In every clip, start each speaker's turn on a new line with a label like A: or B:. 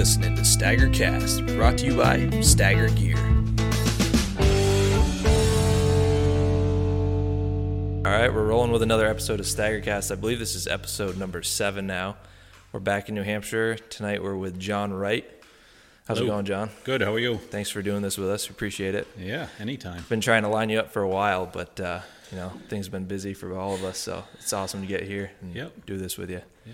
A: listening to Stagger Cast, brought to you by Stagger Gear. All right, we're rolling with another episode of Stagger Cast. I believe this is episode number seven now. We're back in New Hampshire. Tonight we're with John Wright. How's it going, John?
B: Good. How are you?
A: Thanks for doing this with us. We appreciate it.
B: Yeah, anytime.
A: Been trying to line you up for a while, but uh, you know things have been busy for all of us. So it's awesome to get here and
B: Yep.
A: do this with you.
B: Yeah.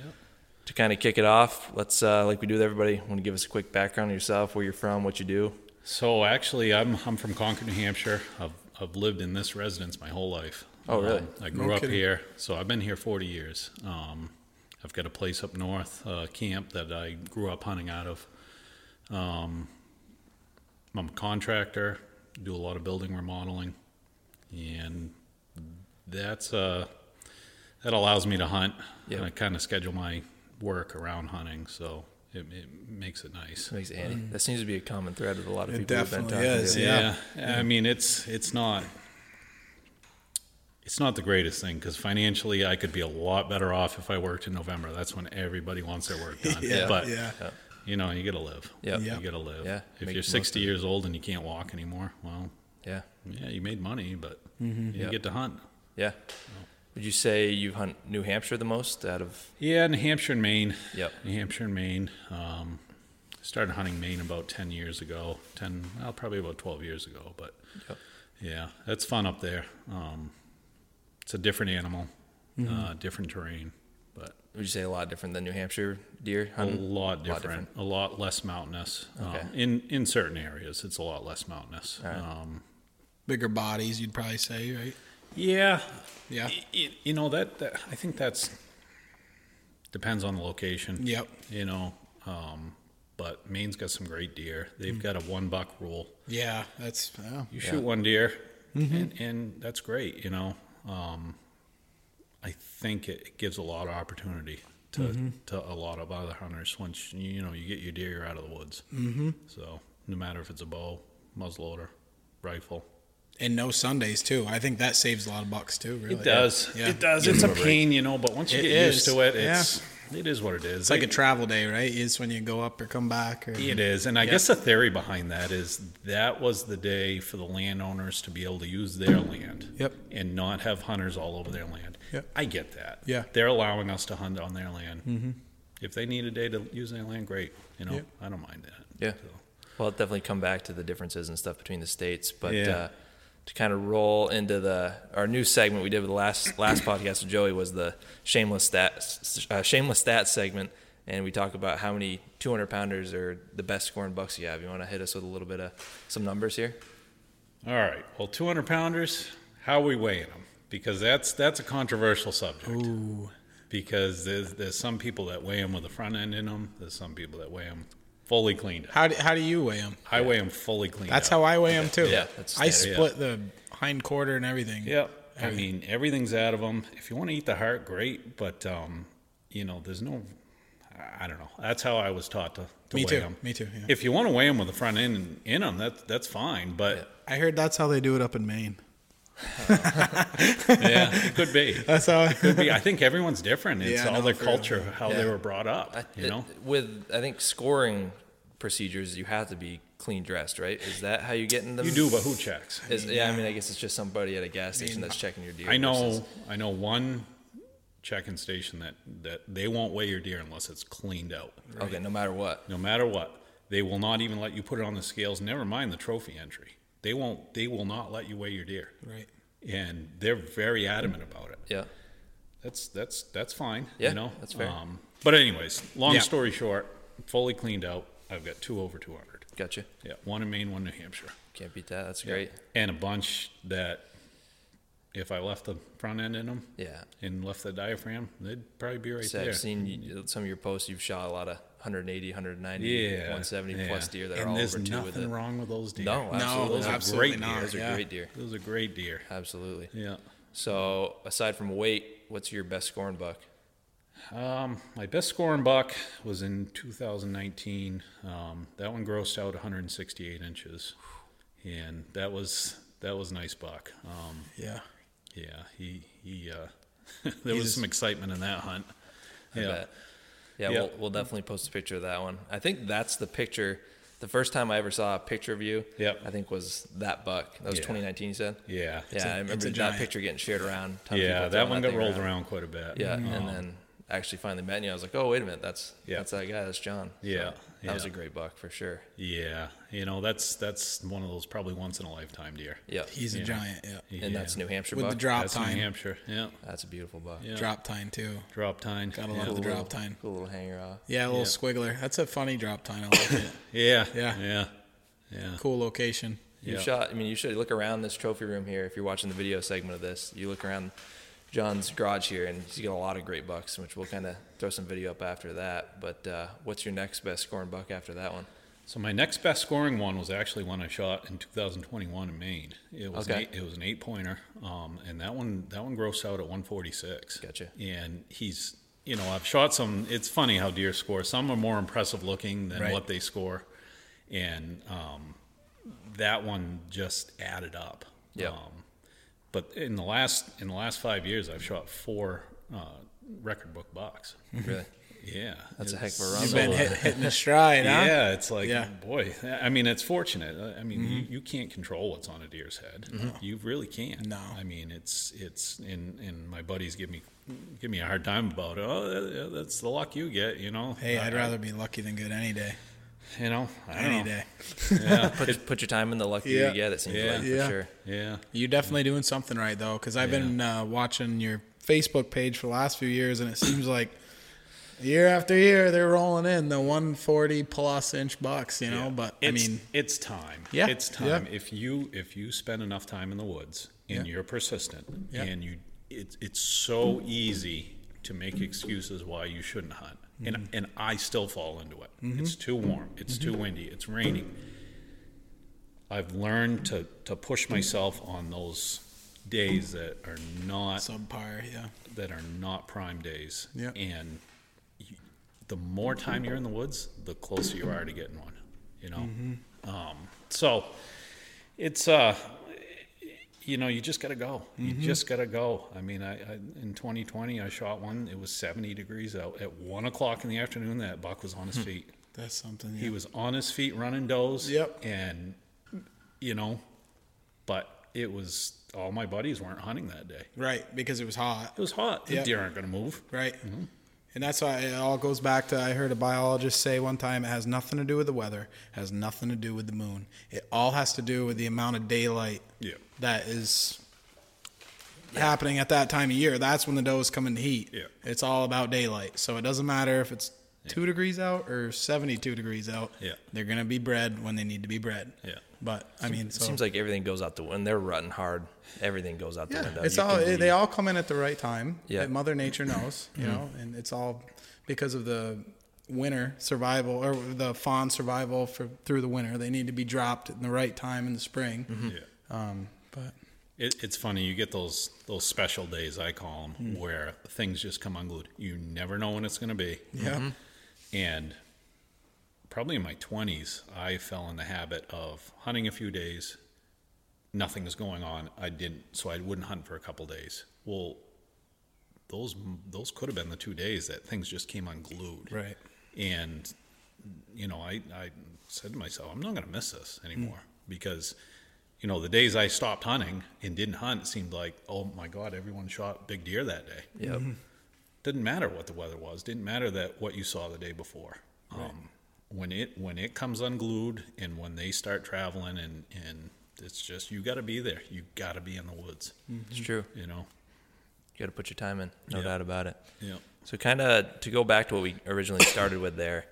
A: To kind of kick it off, let's uh, like we do with everybody. Want to give us a quick background on yourself, where you're from, what you do?
B: So actually, I'm I'm from Concord, New Hampshire. I've I've lived in this residence my whole life.
A: Oh, really?
B: Um, I grew
C: No
B: up
C: kidding.
B: here, so I've been here 40 years. Um, I've got a place up north, uh, camp that I grew up hunting out of. Um, I'm a contractor, do a lot of building remodeling, and that's uh, that allows me to hunt.
A: Yep.
B: I kind of schedule my work around hunting, so it, it makes it nice.
A: Makes Andy. That seems to be a common thread with a lot of
C: It
A: people we've been
C: definitely
A: talking
C: is,
A: to.
C: Yeah.
B: Yeah, I mean it's it's not it's not the greatest thing because financially I could be a lot better off if I worked in November. That's when everybody wants their work done.
C: Yeah,
B: but
C: yeah.
B: you know you got to live.
A: Yep.
C: Yeah.
B: You got to live.
A: Yeah,
B: If
A: make
B: you're 60 years old and you can't walk anymore, well,
A: Yeah.
B: yeah, you made money, but
C: Mm-hmm.
B: you
A: Yep.
B: get to hunt.
A: Yeah. Would you say you hunt New Hampshire the most out of?
B: Yeah, New Hampshire and Maine.
A: Yep.
B: New Hampshire and Maine. Um, started hunting Maine about 10 years ago. 10, well, probably about 12 years ago. But
A: Yep.
B: yeah, that's fun up there. Um, it's a different animal,
A: Mm-hmm.
B: uh, different terrain, but
A: Would you say a lot different than New Hampshire deer
B: a
A: hunting?
B: lot
A: lot
B: different, a lot less mountainous.
A: Okay.
B: Um, in in certain areas, it's a lot less mountainous.
A: All right.
B: Um,
C: Bigger bodies, you'd probably say, right?
B: Yeah,
C: Yeah.
B: y- y- you know that, that I think that's depends on the location.
C: Yep.
B: you know. Um, but Maine's got some great deer. They've
A: Mm.
B: got a one buck rule.
C: Yeah, that's yeah.
B: You shoot one deer, and, and that's great. You know, um, I think it gives a lot of opportunity to to a lot of other hunters. Once you you know you get your deer, you're out of the woods. Mm-hmm. So no matter if it's a bow, muzzleloader, rifle,
C: And no Sundays too. I think that saves a lot of bucks too. Really,
B: it does.
C: Yeah.
B: It does. It's a pain, you know. But once you
C: It
B: get used to it,
C: Yeah.
B: it's what it is.
C: It's like a travel day, right? Is when you go up or come back. Or,
B: It is, and I guess the theory behind that is that was the day for the landowners to be able to use their land,
C: Yep.
B: and not have hunters all over their land.
C: Yep.
B: I get that.
C: Yeah.
B: they're allowing us to hunt on their land. Mm-hmm. If they need a day to use their land, great. You know,
C: Yep.
B: I don't mind that.
A: Yeah.
B: So,
A: Well, it'll definitely come back to the differences and stuff between the states, but
B: Yeah.
A: uh, to kind of roll into the our new segment we did with the last last podcast with Joey was the shameless stats uh, shameless stats segment, and we talk about how many 200 pounders are the best scoring bucks you have. You want to hit us with a little bit of some numbers here?
B: all right. Well, 200 pounders. How are we weighing them? Because that's that's a controversial subject.
C: Ooh.
B: Because there's there's some people that weigh them with the front end in them. There's some people that weigh them fully cleaned.
C: How do, how do you weigh them?
B: I weigh them fully cleaned.
C: That's
B: up.
C: how I weigh them too.
A: Yeah, that's
C: I split the hind quarter and everything.
B: Yep. I mean, everything's out of them. If you want to eat the heart, great. But um, you know, there's no. I- don't know. That's how I was taught to, to
C: Me
B: weigh
C: too.
B: them.
C: Me too. Yeah.
B: If you want to weigh them with the front end in, in them, that's that's fine. But
C: I heard that's how they do it up in Maine.
B: yeah, it could be.
C: That's how.
B: it Could be. I think everyone's different. It's
C: Yeah,
B: all
C: no,
B: their culture,
C: real.
B: how they were brought up.
A: I-
B: You know.
A: with I think scoring procedures, you have to be clean dressed, right? Is that how you get in them?
B: You do, but who checks?
A: Is, yeah, I mean, I guess it's just somebody at a gas station that's checking your deer.
B: I know.
A: versus-
B: I know one check-in station that that they won't weigh your deer unless it's cleaned out.
A: Okay, no matter what.
B: no matter what. They will not even let you put it on the scales. Never mind the trophy entry. They won't. They will not let you weigh your deer,
C: Right.
B: and they're very adamant about it.
A: Yeah.
B: That's that's that's fine.
A: Yeah,
B: you know
A: that's fair.
B: Um, but anyways, long
C: Yeah.
B: story short, fully cleaned out. I've got two over two hundred.
A: Gotcha.
B: Yeah, one in Maine, one in New Hampshire,
A: Can't beat that. That's great.
B: and a bunch that if I left the front end in them
A: Yeah.
B: and left the diaphragm, they'd probably be right
A: So
B: there.
A: I've seen you, some of your posts. You've shot a lot of 180, 190,
B: yeah,
A: 170
B: yeah.
A: plus deer that
B: and
A: are all over two with
B: nothing
A: it.
B: wrong with those deer.
A: No,
C: No,
A: absolutely.
B: those are
C: absolutely
B: great
C: not.
B: deer.
A: Those are great deer.
B: Those are great deer.
A: Absolutely.
B: Yeah.
A: So aside from weight, what's your best scoring buck?
B: Um, my best scoring buck was in 2019. Um, that one grossed out 168 inches, and that was that was a nice buck. Um,
C: Yeah.
B: yeah, he he. Uh, there was some excitement in that hunt.
A: I
B: Yeah,
A: bet. Yeah,
B: Yep.
A: We'll, we'll definitely post a picture of that one. I think that's the picture. The first time I ever saw a picture of you,
B: Yep.
A: I think was that buck. That was
B: Yeah.
A: 2019. You said.
B: Yeah.
A: Yeah,
C: a-
A: I
C: it's
A: remember
C: a
A: that
C: giant.
A: picture getting shared around. Ton
B: Yeah,
A: people
B: that
A: throwing
B: one got rolled around quite a bit.
A: Yeah,
B: Um,
A: and then actually finally met you. I was like, oh wait a minute, that's
B: Yeah.
A: that's that guy. That's John. So
B: Yeah,
A: that was a great buck for sure.
B: Yeah, you know that's that's one of those probably once in a lifetime deer.
A: Yeah,
C: He's a giant. Yeah.
A: and that's New Hampshire
C: With
A: buck.
C: the drop
B: That's New. Hampshire. Yeah,
A: That's a beautiful buck.
B: Yeah.
C: Drop tine too.
B: drop tine.
C: Gotta
B: yeah.
C: love the drop
A: little-
C: tine.
A: Cool little hanger off.
C: Yeah, a little
B: Yeah.
C: squiggler. That's a funny drop tine. I like it.
B: Yeah,
C: Yeah.
B: yeah, yeah.
C: cool location.
A: You
B: Yeah.
A: shot. I mean, you should look around this trophy room here. If you're watching the video segment of this, you look around John's garage here, and he's got a lot of great bucks, which we'll kind of throw some video up after that. But uh, what's your next best scoring buck after that one?
B: So my next best scoring one was actually one I shot in 2021 in Maine. It was an
A: Okay.
B: eight, it was an eight pointer, um, and that one that one grossed out at 146.
A: Gotcha.
B: And he's you know I've shot some. It's funny how deer score. Some are more impressive looking than
C: Right.
B: what they score, and um, that one just added up.
A: Yep.
B: Um, but in the last in the last five years, I've shot four uh, record book bucks.
A: Really?
B: Yeah,
A: That's a heck of a run.
C: You've been hit, hitting a stride, huh?
B: yeah, it's like,
C: Yeah.
B: boy, I mean, it's fortunate. I mean, you, you can't control what's on a deer's head. You really can't.
C: No.
B: I mean, it's it's and and my buddies give me give me a hard time about it. Oh, that's the luck you get, you know.
C: Hey, I'd
B: I-
C: rather be lucky than good any day.
B: You know, I don't
C: Any
B: know.
C: day.
B: Yeah,
A: put, put your time in the lucky
C: Yeah.
A: you get. It seems
B: Yeah.
A: like for sure.
B: yeah,
C: You're definitely doing something right though, because I've been uh, watching your Facebook page for the last few years, and it seems like year after year they're rolling in the 140 plus inch bucks. You know,
B: Yeah.
C: but
B: it's,
C: I mean,
B: it's time.
C: Yeah,
B: it's time.
C: yeah.
B: If you if you spend enough time in the woods and
C: Yeah.
B: you're persistent
C: Yeah.
B: and you, it's it's so easy to make excuses why you shouldn't hunt.
C: Mm-hmm.
B: And and I still fall into it. It's too warm. It's too windy. It's raining. I've learned to to push myself on those days that are not
C: subpar. Yeah.
B: that are not prime days.
C: Yeah.
B: And you, the more time you're in the woods, the closer you are to getting one. You know.
C: Mm-hmm.
B: Um, so it's uh, you know, you just got to go.
C: Mm-hmm.
B: You just got to go. I mean, I, I in 2020 I shot one. It was 70 degrees out at one o'clock in the afternoon. That buck was on his feet.
C: That's something.
B: He was on his feet running does.
C: Yep.
B: And you know, but it was all my buddies weren't hunting that day.
C: right because it was hot.
B: It was hot. The
C: Yep.
B: deer aren't going to move.
C: Right. And that's why it all goes back to I heard a biologist say one time it has nothing to do with the weather, has nothing to do with the moon. It all has to do with the amount of daylight
B: Yeah.
C: that is happening at that time of year. That's when the does come into heat.
B: Yeah.
C: It's all about daylight. So it doesn't matter if it's two degrees out or 72 degrees out.
B: Yeah.
C: They're going to be bred when they need to be bred.
B: Yeah.
C: But I mean,
A: It
C: so,
A: seems like everything goes out the when they're running hard. Everything goes out the
C: yeah,
A: window.
C: it's
A: You
C: all
A: can be-
C: they all come in at the right time.
A: Yeah.
C: Mother Nature knows, you know, and it's all because of the winter survival or the fawn survival for through the winter. They need to be dropped in the right time in the spring.
B: Yeah.
C: Um, but
B: It, it's funny. You get those those special days, I call them,
C: Hmm.
B: where things just come unglued. You never know when it's going to be.
C: yeah,
B: And probably in my twenties, I fell in the habit of hunting a few days. Nothing's going on. I didn't, so I wouldn't hunt for a couple days. Well, those those could have been the two days that things just came unglued.
C: right.
B: And you know, I, I said to myself, I'm not going to miss this anymore because, you know, the days I stopped hunting and didn't hunt, it seemed like, oh my God, everyone shot big deer that day.
A: Yep.
B: Didn't matter what the weather was. Didn't matter that what you saw the day before. Um, when it when it comes unglued and when they start traveling and and it's just you got to be there. You got to be in the woods. Mm-hmm.
A: It's true.
B: You know.
A: You got to put your time in. No
B: Yeah.
A: doubt about it.
B: Yeah.
A: So kind of to go back to what we originally started with there,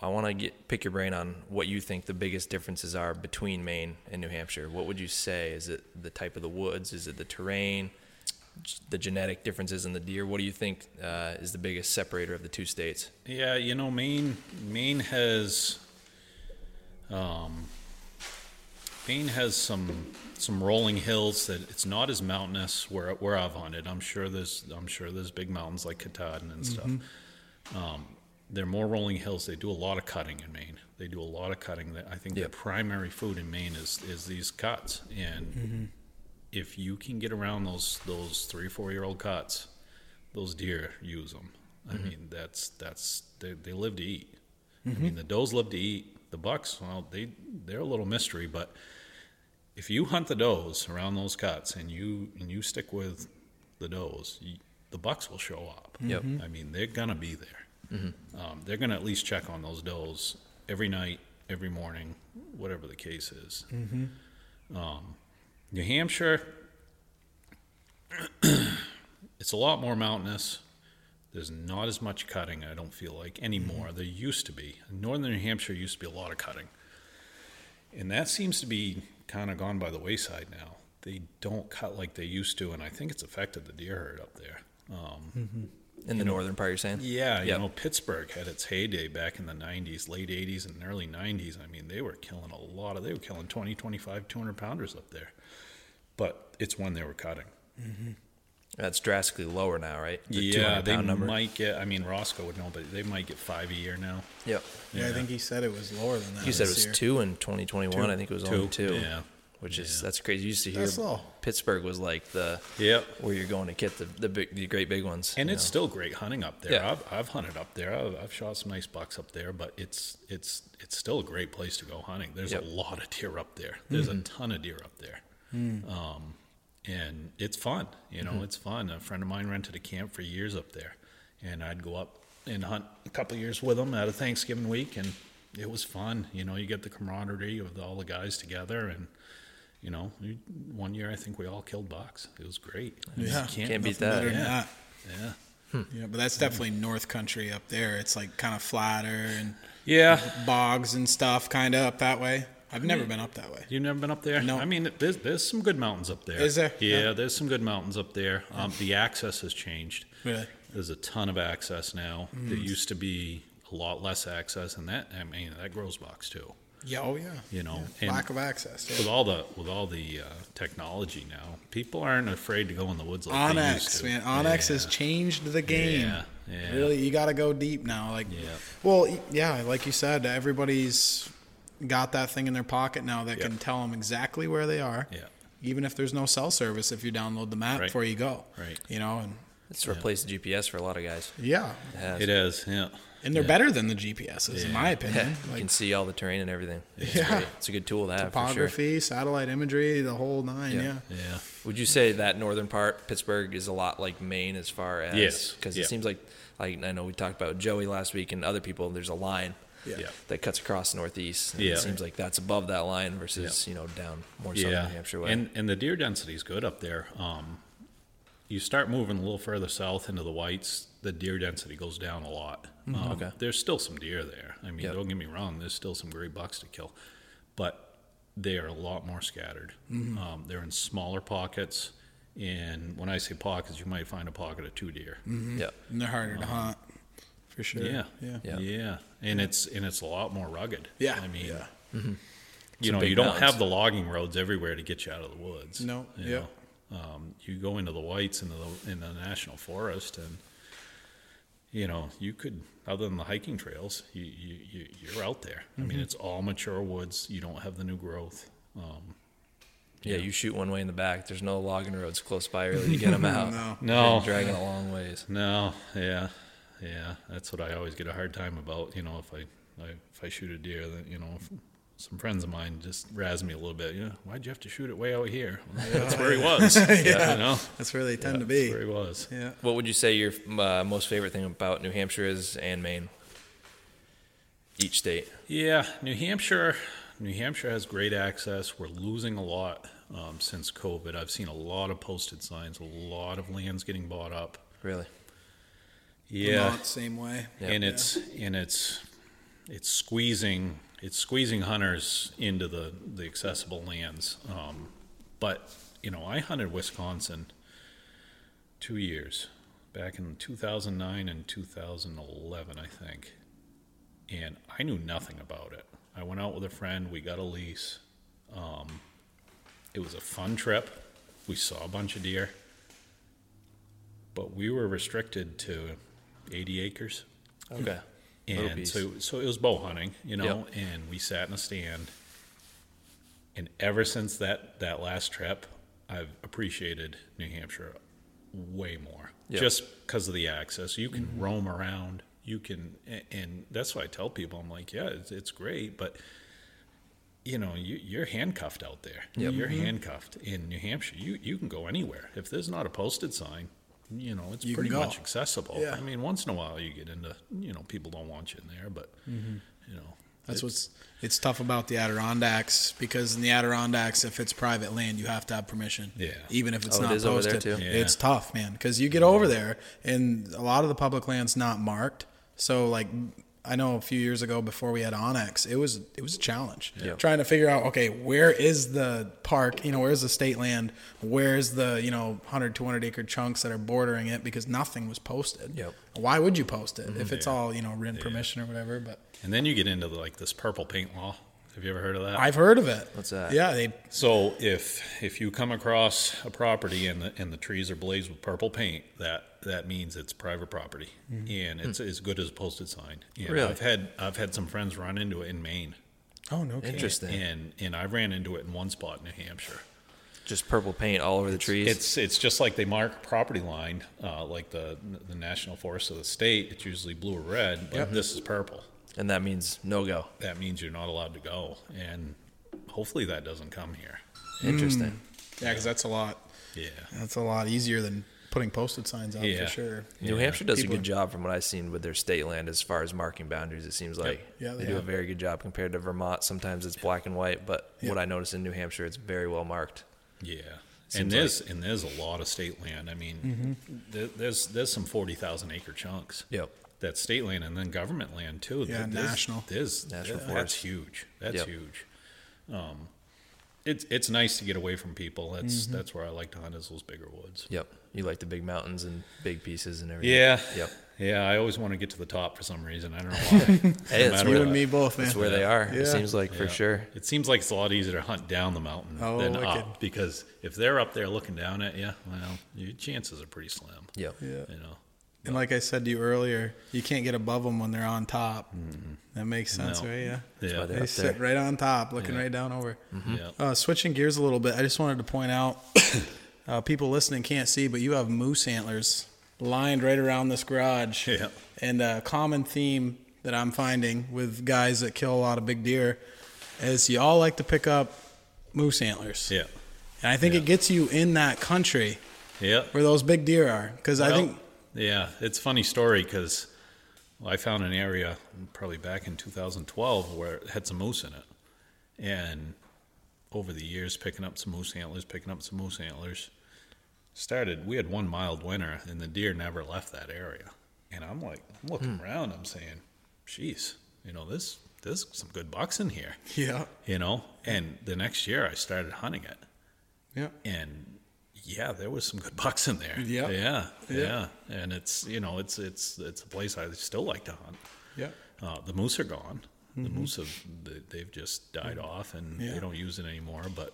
A: I want to get pick your brain on what you think the biggest differences are between Maine and New Hampshire. What would you say? Is it the type of the woods? Is it the terrain? J- The genetic differences in the deer? What do you think uh, is the biggest separator of the two states?
B: Yeah, you know, Maine Maine has um, Maine has some some rolling hills that it's not as mountainous where where I've hunted. I'm sure there's I'm sure there's big mountains like Katahdin and stuff. Um, they're more rolling hills. They do a lot of cutting in Maine. They do a lot of cutting. That I think
A: Yep.
B: their primary food in Maine is is these cuts. And if you can get around those those three four year old cuts, those deer use them. I mean, that's that's they, they live to eat. I mean, the does love to eat. The bucks, well, they they're a little mystery, but if you hunt the does around those cuts and you and you stick with the does, you, the bucks will show up.
A: Yep.
B: I mean, they're gonna be there. Um, they're gonna at least check on those does every night, every morning, whatever the case is. Um, New Hampshire, it's a lot more mountainous. There's not as much cutting, I don't feel like, anymore. There used to be. Northern New Hampshire used to be a lot of cutting. And that seems to be kind of gone by the wayside now. They don't cut like they used to, and I think it's affected the deer herd up there. Um,
A: In the northern part, you're saying?
B: yeah, you know, Pittsburg had its heyday back in the 90s, late 80s and early 90s. I mean, they were killing a lot of, they were killing 20, 25, 200 pounders up there. But it's when they were cutting.
A: That's drastically lower now, right? The
B: yeah, they
A: number.
B: might get, I mean, Roscoe would know, but they might get five a year now.
A: Yep.
C: Yeah, I think he said it was lower than that.
A: He said it was
C: year.
A: two in 2021. I think it was only two.
B: Yeah.
A: Which is
B: Yeah.
A: that's crazy. You used to hear Pittsburg was like the
B: Yep.
A: where you're going to get the the, big, the great big ones.
B: And it's
A: know?
B: still great hunting up there.
A: Yeah.
B: I've, I've hunted up there. I've, I've shot some nice bucks up there, but it's it's it's still a great place to go hunting. There's
A: Yep. Mm-hmm.
B: a lot of deer up there. There's a ton of deer up there, um, and it's fun. You know,
A: Mm-hmm.
B: it's fun. A friend of mine rented a camp for years up there, and I'd go up and hunt a couple of years with him at a Thanksgiving week, and it was fun. You know, you get the camaraderie of all the guys together, and you know, one year I think we all killed bucks. It was great. I mean,
C: Yeah.
B: you
A: Can't beat that.
C: better
B: Yeah.
C: that.
B: Yeah.
C: Yeah, but that's definitely North Country up there. It's like kind of flatter and
B: Yeah.
C: bogs and stuff, kind of up that way. I've never been up that way.
B: You've never been up there?
C: No.
B: I mean, there's there's some good mountains up there.
C: Is there?
B: Yeah,
C: Yeah.
B: there's some good mountains up there. Um, the access has changed.
C: Really?
B: There's a ton of access now. There
C: Mm.
B: used to be a lot less access, and that I mean that grows box too.
C: Yeah, oh yeah.
B: You know,
C: Yeah. lack of access.
B: with all the with all the uh, technology now, people aren't afraid to go in the woods like they used
C: onX,
B: to.
C: man. onX
B: yeah.
C: has changed the game.
B: Yeah, yeah.
C: Really, you got to go deep now. Like,
B: Yeah.
C: well, yeah, like you said, everybody's got that thing in their pocket now that
B: Yep.
C: can tell them exactly where they are.
B: Yeah.
C: Even if there's no cell service, if you download the map
B: Right.
C: before you go.
B: Right.
C: You know, and
A: It's replaced the GPS for a lot of guys.
C: yeah,
A: It.
B: It is. Yeah.
C: and they're
B: Yeah.
C: better than the GPSs, in my
A: Yeah,
C: opinion.
A: you can see all the terrain and everything. It's
C: Yeah.
A: great. It's a good tool to have for sure.
C: topography, satellite imagery, the whole nine.
A: Yeah.
C: Yeah.
B: Yeah.
A: Would you say that northern part, Pittsburg, is a lot like Maine as far as
B: Yes.
A: Because
B: Yeah.
A: it seems like, like I know we talked about Joey last week and other people. There's a line
C: Yeah.
B: Yeah.
A: that cuts across the northeast. and
B: Yeah.
A: It seems like that's above that line versus you know down more southern
B: yeah.
A: New Hampshire way.
B: And and the deer density is good up there. Um, you start moving a little further south into the whites, the deer density goes down a lot. Um,
A: okay.
B: There's still some deer there. I mean,
A: Yep.
B: don't get me wrong. There's still some great bucks to kill, but they are a lot more scattered. Um, they're in smaller pockets. And when I say pockets, you might find a pocket of two deer.
A: yeah.
C: And they're harder to hunt, for sure.
B: Yeah,
C: Yeah.
A: Yeah.
B: yeah, and it's and it's a lot more rugged.
C: Yeah.
B: I mean,
C: yeah.
B: you know,
A: big
B: you don't
A: mountains.
B: have the logging roads everywhere to get you out of the woods.
C: No,
B: you
C: yeah.
B: know. Um, you go into the whites into the in the national forest, and you know you could, other than the hiking trails, you, you, you you're out there. I
C: Mm-hmm.
B: mean, it's all mature woods. You don't have the new growth. Um,
A: yeah, You shoot one way in the back. There's no logging roads close by really to get them out.
C: No.
B: No.
A: Dragging a long ways.
B: no, yeah, yeah. That's what I always get a hard time about. You know, if I, I if I shoot a deer, then you know. If, some friends of mine just razz me a little bit. You know, why'd you have to shoot it way out here? Well, that's where he was. yeah, you know,
C: That's where they tend to
B: That's
C: be.
B: where he was.
C: Yeah.
A: What would you say your uh, most favorite thing about New Hampshire is and Maine? Each state.
B: Yeah, New Hampshire. New Hampshire has great access. We're losing a lot um, since COVID. I've seen a lot of posted signs, a lot of lands getting bought up.
A: Really?
B: Yeah,
C: Vermont, same way.
A: Yeah.
B: and it's and it's it's squeezing it's squeezing hunters into the the accessible lands. Um, but you know, I hunted Wisconsin two years back in 2009 and 2011, I think, and I knew nothing about it. I went out with a friend. We got a lease. Um, it was a fun trip. We saw a bunch of deer, but we were restricted to 80 acres.
A: Okay.
B: And so, so it was bow hunting, you know, and we sat in a stand. And ever since that, that last trip, I've appreciated New Hampshire way more.
A: Yep.
B: just because of the access. You can roam around. You can, and that's why I tell people, I'm like, yeah, it's, it's great, but you know, you, you're handcuffed out there.
A: Yep.
B: You're mm-hmm. handcuffed in New Hampshire. You you can go anywhere if there's not a posted sign. You know, it's
C: You
B: pretty much accessible.
C: Yeah.
B: I mean, once in a while you get into, you know, people don't want you in there, but mm-hmm. you know,
C: That's
B: it's-
C: what's it's tough about the Adirondacks because in the Adirondacks, if it's private land, you have to have permission.
B: Yeah.
C: Even if it's
A: Oh, it
C: not
A: is over there,
C: posted,
A: too?
B: Yeah.
C: it's tough, man. Because you get over there, and a lot of the public land's not marked. So like. I know a few years ago before we had onX, it was it was a challenge
A: Yeah.
C: trying to figure out okay where is the park you know where's the state land where's the you know 100 200 acre chunks that are bordering it because nothing was posted
A: Yep.
C: why would you post it if mm-hmm. it's
B: Yeah.
C: all you know written permission or whatever but
B: and then you get into like this purple paint law. Have you ever heard of that?
C: I've heard of it.
A: What's that?
C: Yeah, they
B: So if if you come across a property and the and the trees are blazed with purple paint, that that means it's private property, mm-hmm. and it's hmm. as good as a posted sign. And
A: Really?
B: I've had I've had some friends run into it in Maine,
C: Oh no kidding.
A: Interesting.
B: and and I ran into it in one spot in New Hampshire.
A: Just purple paint all over the trees.
B: It's it's just like they mark property line, uh, like the the national forest of the state. It's usually blue or red, but
C: Yep.
B: this is purple.
A: and that means no go.
B: That means you're not allowed to go, and hopefully that doesn't come here.
A: Interesting. Hmm.
C: Yeah, because that's a lot.
B: Yeah.
C: That's a lot easier than putting posted signs out
B: Yeah.
C: for sure.
A: New
B: Yeah.
A: Hampshire does
C: People-
A: a good job from what I've seen with their state land as far as marking boundaries. It seems like
C: Yeah,
A: they,
C: they
A: do a very good job compared to Vermont. Sometimes it's black and white, but
C: Yeah.
A: what I notice in New Hampshire, it's very well marked.
B: Yeah,
A: Seems
B: and there's and there's a lot of state land. I mean,
C: Mm-hmm.
B: there, there's there's some forty thousand acre chunks.
A: Yep.
B: That's state land and then government land too.
C: Yeah,
B: There's-
C: national.
B: There's
A: National
B: that-
A: forest.
B: That's huge. That's
A: Yep.
B: huge. Um, it's it's nice to get away from people. That's
C: Mm-hmm.
B: that's where I like to hunt is those bigger woods.
A: Yep. You like the big mountains and big pieces and everything.
B: Yeah.
A: Yep.
B: Yeah, I always want to get to the top for some reason. I don't know why.
A: Hey,
B: No
A: that's
C: You and me both, man.
A: that's where they are.
C: Yeah.
A: It seems like for sure.
B: It seems like it's a lot easier to hunt down the mountain
C: Oh,
B: than
C: wicked.
B: up because if they're up there looking down at you, well, your chances are pretty slim.
A: Yep.
C: Yeah.
B: You know.
C: And like I said to you earlier, you can't get above them when they're on top. That makes sense,
B: Mm-hmm. No.
C: right? Yeah.
B: Yeah.
A: they're
C: They
A: up
C: sit
A: there.
C: right on top, looking
B: Yeah.
C: right down over.
B: Yeah.
C: Uh, switching gears a little bit, I just wanted to point out uh, people listening can't see, but you have moose antlers lined right around this garage.
B: Yeah.
C: And a common theme that I'm finding with guys that kill a lot of big deer is you all like to pick up moose antlers.
B: Yeah.
C: And I think
B: Yeah.
C: it gets you in that country
B: Yeah.
C: where those big deer are. Because I think,
B: yeah, it's a funny story because I found an area probably back in 2012 where it had some moose in it, and over the years, picking up some moose antlers, picking up some moose antlers, started. We had one mild winter, and the deer never left that area. And I'm like, I'm looking hmm. around, I'm saying, "Geez, you know, this there's some good bucks in here."
C: yeah,
B: You know, and the next year I started hunting it
C: yeah.
B: and yeah, there was some good bucks in there.
C: Yep.
B: Yeah,
C: Yeah.
B: yeah, and it's you know it's it's it's a place I still like to hunt.
C: Yeah.
B: Uh, the moose are gone. The moose have they- they've just died off, and
C: Mm-hmm. Yeah.
B: they don't use it anymore. But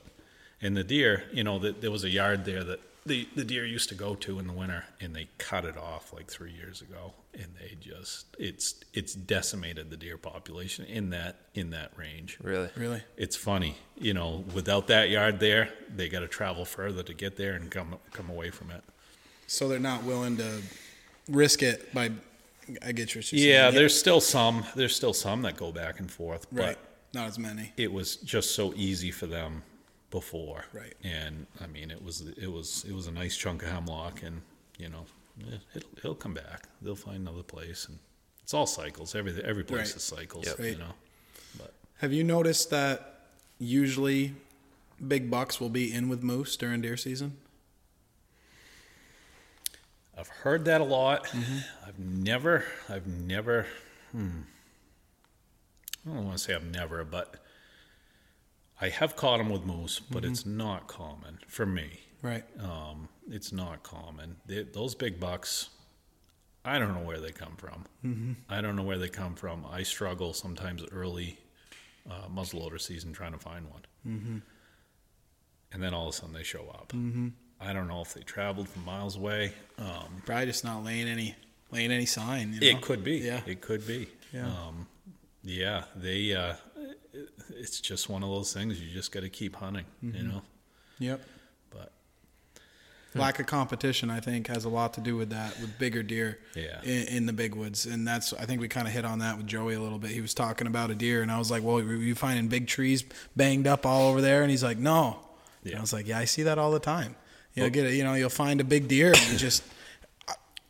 B: and the deer, you know, the, there was a yard there that the the deer used to go to in the winter, and they cut it off like three years ago, and they just it's it's decimated the deer population in that in that range.
A: Really.
C: Really?
B: It's funny, you know, without that yard there, they got to travel further to get there and come come away from it.
C: So they're not willing to risk it by. I get your. you're.
B: Yeah, there's still some. There's still some that go back and forth, but
C: right. Not as many.
B: it was just so easy for them before.
C: Right.
B: And I mean, it was it was it was a nice chunk of hemlock, and you know, it'll it'll come back. They'll find another place, and it's all cycles. Every every place
C: Right.
B: is cycles.
A: Yep.
B: You know. But
C: Have you noticed that usually big bucks will be in with moose during deer season?
B: I've heard that a lot.
C: Mm-hmm.
B: I've never, I've never, hmm. I don't want to say I've never, but I have caught them with moose, but it's
C: Mm-hmm.
B: not common for me.
C: Right.
B: Um, it's not common. They, those big bucks, I don't know where they come from.
C: Mm-hmm.
B: I don't know where they come from. I struggle sometimes early uh, muzzleloader season trying to find one. Mm-hmm. And then all of a sudden they show up. Mm-hmm. I don't know if they traveled from miles away. Um,
C: Probably just not laying any laying any sign. You know?
B: It could be.
C: Yeah.
B: It could be.
C: Yeah.
B: Um, yeah. They. Uh, it's just one of those things. You just got to keep hunting. You
C: Mm-hmm.
B: know.
C: Yep.
B: But
C: lack of competition. I think has a lot to do with that with bigger deer.
B: Yeah.
C: In, in the big woods, and that's I think we kind of hit on that with Joey a little bit. He was talking about a deer, and I was like, "Well, were you finding big trees banged up all over there?" And he's like, "No." And
B: Yeah.
C: I was like, "Yeah, I see that all the time. You'll get it. You know, you'll find a big deer, and you just."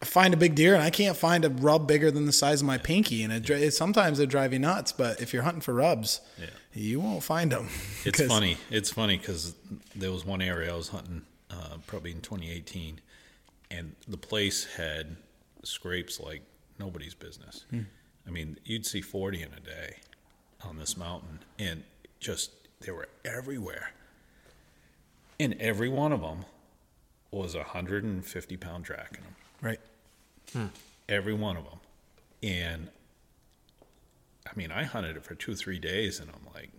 C: I find a big deer and I can't find a rub bigger than the size of my pinky, and it, it sometimes they drive you nuts. But if you're hunting for rubs,
B: Yeah.
C: you won't find them.
B: It's funny. It's funny because there was one area I was hunting, uh, probably in 2018, and the place had scrapes like nobody's business. I mean, you'd see 40 in a day on this mountain, and just they were everywhere. And every one of them was a 150 pound track in them.
C: Right.
B: Every one of them. And I mean, I hunted it for two, three days, and I'm like,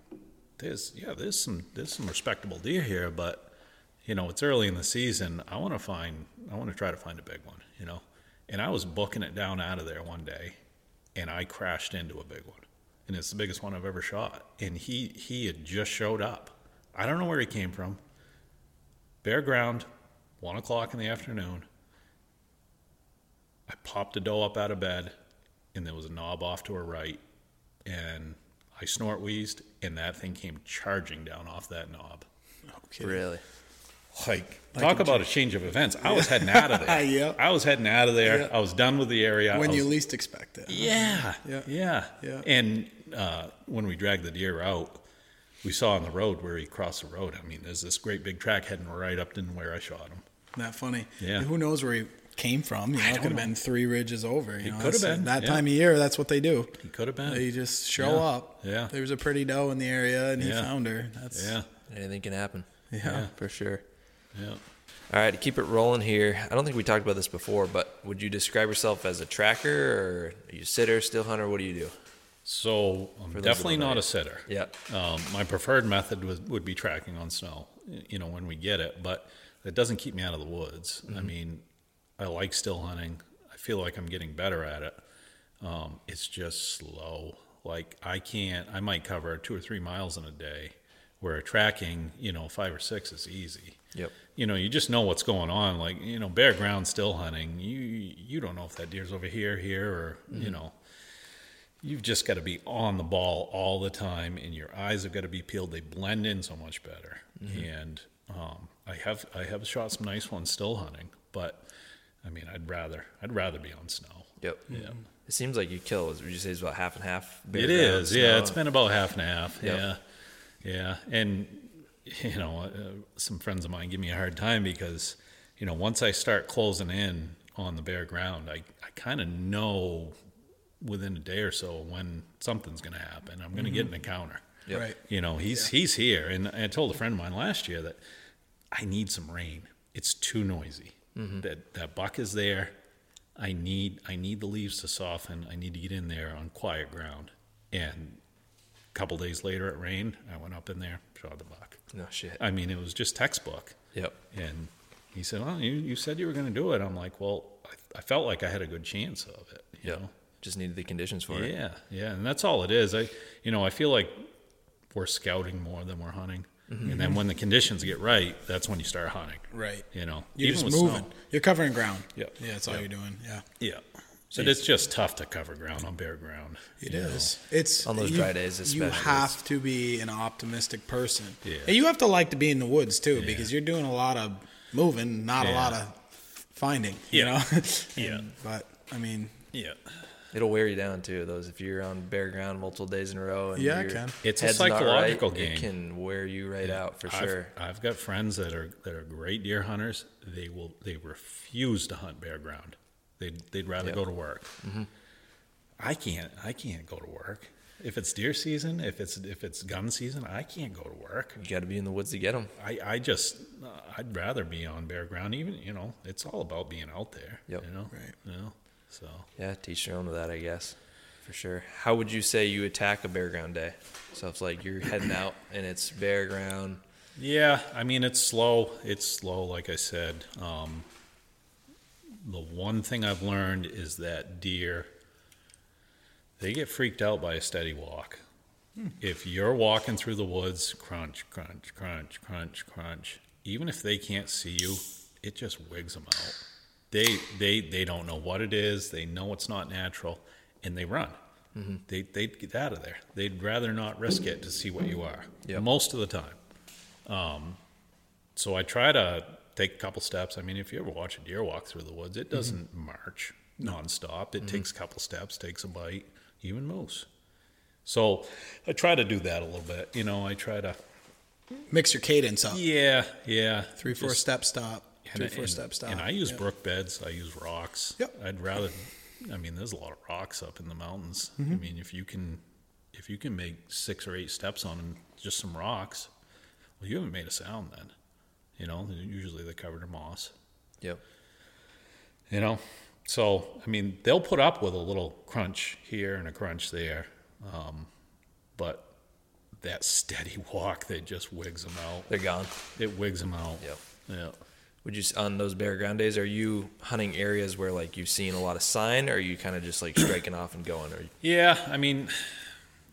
B: there's yeah, there's some there's some respectable deer here, but you know, it's early in the season. I want to find, I want to try to find a big one, you know. And I was booking it down out of there one day, and I crashed into a big one, and it's the biggest one I've ever shot. And he he had just showed up. I don't know where he came from. Bare ground, one o'clock in the afternoon. I popped a doe up out of bed, and there was a knob off to her right, and I snort wheezed, and that thing came charging down off that knob.
C: Okay.
A: Really?
B: Like, talk about a change of events. I was heading out of there.
C: Yep.
B: I was heading out of there.
C: Yep.
B: I was done with the area.
C: When
B: I
C: you least expect it.
B: yeah,
C: Yeah.
B: yeah,
C: Yeah.
B: And uh, when we dragged the deer out, we saw on the road where he crossed the road. I mean, there's this great big track heading right up to where I shot him.
C: That funny.
B: Yeah.
C: Who knows where he came from? You know, it could have been three ridges over. You
B: He
C: know,
B: could have been,
C: That
B: yeah.
C: time of year, that's what they do.
B: He could have been.
C: They just show
B: Yeah.
C: up.
B: Yeah.
C: There was a pretty doe in the area, and he found her. That's
B: yeah,
A: Anything can happen.
C: Yeah.
A: For sure.
B: yeah.
A: All right, to keep it rolling here, I don't think we talked about this before, but would you describe yourself as a tracker or are you a sitter, still hunter? What do you do?
B: So I'm definitely
A: don't know
B: not
A: you.
B: a sitter.
A: Yeah.
B: Um, my preferred method would, would be tracking on snow, you know, when we get it, but it doesn't keep me out of the woods. I mean, I like still hunting. I feel like I'm getting better at it. Um, it's just slow. Like I can't, I might cover two or three miles in a day where tracking, you know, five or six is easy.
A: Yep.
B: You know, you just know what's going on. Like, you know, bare ground still hunting. You, you don't know if that deer's over here, here, or, you know, you've just got to be on the ball all the time and your eyes have got to be peeled they blend in so much better and um, i have i have shot some nice ones still hunting but i mean i'd rather i'd rather be on snow
A: Yep.
B: yeah
A: It seems like you kill, would you say it's about half and half? bare
B: it
A: ground,
B: is yeah it's been about half and half
A: Yep.
B: yeah yeah and you know uh, some friends of mine give me a hard time because you know once i start closing in on the bare ground i, I kind of know within a day or so when something's going to happen i'm going to get an encounter
A: Yep.
C: right.
B: You know, he's he's here, and I told a friend of mine last year that I need some rain. It's too noisy. Mm-hmm. That that buck is there. I need I need the leaves to soften. I need to get in there on quiet ground. And a couple days later, it rained. I went up in there, shot the buck.
A: No shit.
B: I mean, it was just textbook.
A: Yep.
B: And he said, "Well, you, you said you were going to do it." I'm like, "Well, I, I felt like I had a good chance of it." You
A: Yep.
B: know?
A: Just needed the conditions for it.
B: Yeah, yeah, and that's all it is. I, you know, I feel like we're scouting more than we're hunting,
C: Mm-hmm.
B: and then when the conditions get right, that's when you start hunting.
C: Right.
B: You know,
C: You're
B: even
C: just
B: with
C: moving.
B: snow.
C: You're covering ground.
B: Yep.
C: Yeah, that's all you're doing. Yeah.
B: Yeah, so it's just tough to cover ground on bare ground.
C: It is.
B: you
C: is. It's
A: On those
C: you-
A: dry days
C: You have to be an optimistic person.
B: Yeah.
C: And you have to like to be in the woods too,
B: Yeah.
C: because you're doing a lot of moving, not a lot of finding. You
B: Yeah.
C: know.
B: Yeah.
C: But I mean,
B: Yeah,
A: It'll wear you down too. Those if you're on bare ground multiple days in a row. And
C: Yeah, it can.
B: It's a psychological
A: right,
B: game.
A: It can wear you right out for
B: I've,
A: sure.
B: I've got friends that are that are great deer hunters. They will they refuse to hunt bare ground. They'd they'd rather
A: Yep.
B: go to work. I can't I can't go to work. If it's deer season, if it's if it's gun season, I can't go to work.
A: You got to be in the woods to get them.
B: I, I just uh, I'd rather be on bare ground. Even you know, it's all about being out there.
A: Yep.
B: You know.
C: Right.
B: You know. So
A: Yeah, teach your own to that, I guess, for sure. How would you say you attack a bare ground day? So it's like you're heading out and it's bare ground.
B: yeah, I mean it's slow. It's slow, like I said. Um, the one thing I've learned is that deer they get freaked out by a steady walk. If you're walking through the woods, crunch, crunch, crunch, crunch, crunch, even if they can't see you, it just wigs them out. They they they don't know what it is. They know it's not natural, and they run.
A: Mm-hmm.
B: They they'd get out of there. They'd rather not risk it to see what you are.
A: Yep.
B: Most of the time. Um, so I try to take a couple steps. I mean, if you ever watch a deer walk through the woods, it doesn't march nonstop. It takes a couple steps, takes a bite, even moose. So I try to do that a little bit. You know, I try to.
C: Mix your cadence up.
B: Yeah, yeah.
C: Three, four
B: Just-
C: step stop.
B: And,
C: Three, four
B: and-
C: step stop.
B: And I use
C: Yep.
B: brook beds. I use rocks.
C: Yep.
B: I'd rather. I mean, there's a lot of rocks up in the mountains. I
C: Mm-hmm.
B: mean, if you can, if you can make six or eight steps on them, just some rocks, well, you haven't made a sound then. You know, usually they're covered in moss.
A: Yep.
B: You know, so I mean, they'll put up with a little crunch here and a crunch there, um, but that steady walk that just wigs them out.
A: They're gone.
B: It wigs them out.
A: Yep.
B: Yeah.
A: Would you on those bare ground days? Are you hunting areas where like you've seen a lot of sign, or are you kind of just like striking off and going? Or
B: Yeah, I mean,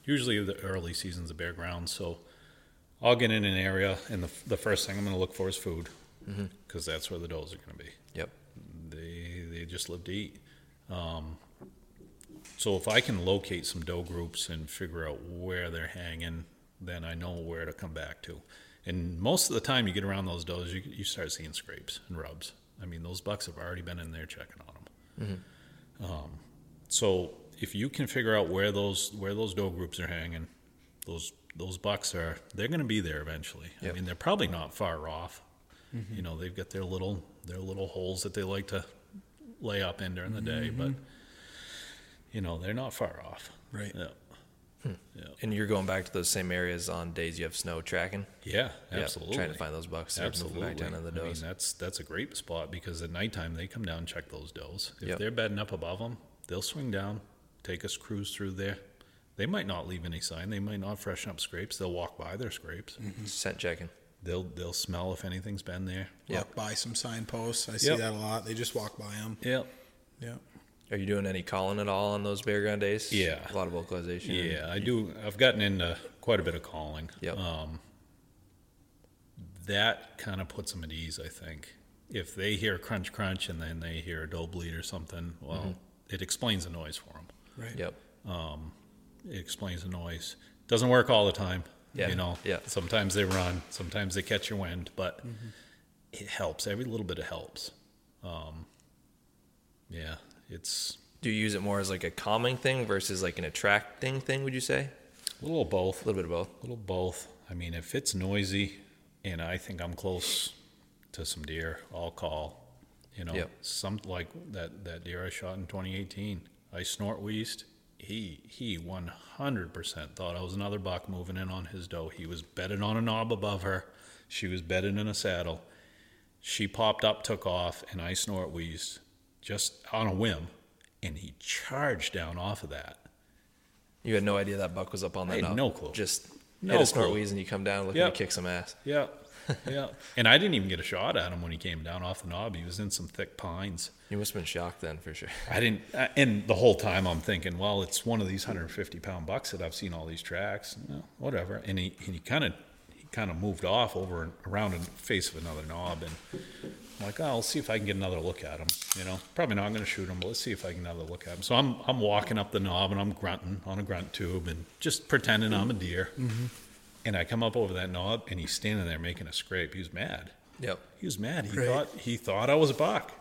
B: usually the early season's a bare ground, so I'll get in an area, and the, the first thing I'm going to look for is food, because that's where the does are going to be.
A: yep,
B: They they just live to eat. Um, so if I can locate some doe groups and figure out where they're hanging, then I know where to come back to. And most of the time, you get around those does, you you start seeing scrapes and rubs. I mean, those bucks have already been in there checking on them. Mm-hmm. Um, so if you can figure out where those where those doe groups are hanging, those those bucks are they're going to be there eventually. I mean, they're probably not far off. Mm-hmm. You know, they've got their little their little holes that they like to lay up in during the day, mm-hmm. but you know they're not far off.
C: Right.
B: Yeah. Hmm. Yeah.
A: and you're going back to those same areas on days you have snow tracking.
B: Yeah.
A: Yep,
B: Absolutely.
A: trying to find those bucks. that
B: Absolutely.
A: back down in the
B: I mean, that's that's a great spot because at nighttime they come down and check those does. If
A: Yep.
B: they're bedding up above them, they'll swing down, take us cruise through there. They might not leave any sign. They might not freshen up scrapes. They'll walk by their scrapes. Mm-hmm.
A: Scent checking.
B: They'll they'll smell if anything's been there.
A: Yep.
C: Walk by some signposts. I see
B: Yep.
C: that a lot. They just walk by them.
B: Yep.
C: Yeah.
A: Are you doing any calling at all on those bare ground days?
B: Yeah.
A: a lot of vocalization.
B: Yeah, I do. I've gotten into quite a bit of calling.
A: Yep.
B: Um, that kind of puts them at ease, I think. If they hear crunch, crunch, and then they hear a doe bleat or something, well,
A: Mm-hmm.
B: it explains the noise for them.
C: Right.
A: Yep.
B: It explains the noise. Doesn't work all the time.
A: Yeah,
B: You know.
A: yeah.
B: Sometimes they run. Sometimes they catch your wind, but it helps. Every little bit of helps. Um, yeah, it's
A: Do you use it more as like a calming thing versus like an attracting thing? Would you say?
B: a little of both.
A: A little bit of both.
B: A little both. I mean, if it's noisy and I think I'm close to some deer, I'll call. You know,
A: Yep.
B: some like that that deer I shot in 2018. I snort wheezed. He he 100% thought I was another buck moving in on his doe. He was bedded on a knob above her. She was bedded in a saddle. She popped up, took off, and I snort wheezed just on a whim, and he charged down off of that.
A: You had no idea that buck was up on that.
B: I had
A: knob.
B: no clue.
A: Just
B: No
A: hit a snort wheeze and you come down looking
B: Yep.
A: to kick some ass.
B: Yeah, yeah. And I didn't even get a shot at him when he came down off the knob. He was in some thick pines.
A: You must have been shocked then for sure.
B: I didn't, uh, and the whole time I'm thinking, well, it's one of these 150 pound bucks that I've seen all these tracks. No, whatever. And he, and he kind of, he kind of moved off over and around the face of another knob, and I'm like, oh, I'll see if I can get another look at him. You know, probably not going to shoot him, but let's see if I can get another look at him. So I'm, I'm walking up the knob and I'm grunting on a grunt tube and just pretending I'm a mm-hmm. deer. Mm-hmm. And I come up over that knob, and he's standing there making a scrape. He was mad.
A: Yep.
B: He was mad. He
C: Right.
B: thought he thought I was a buck,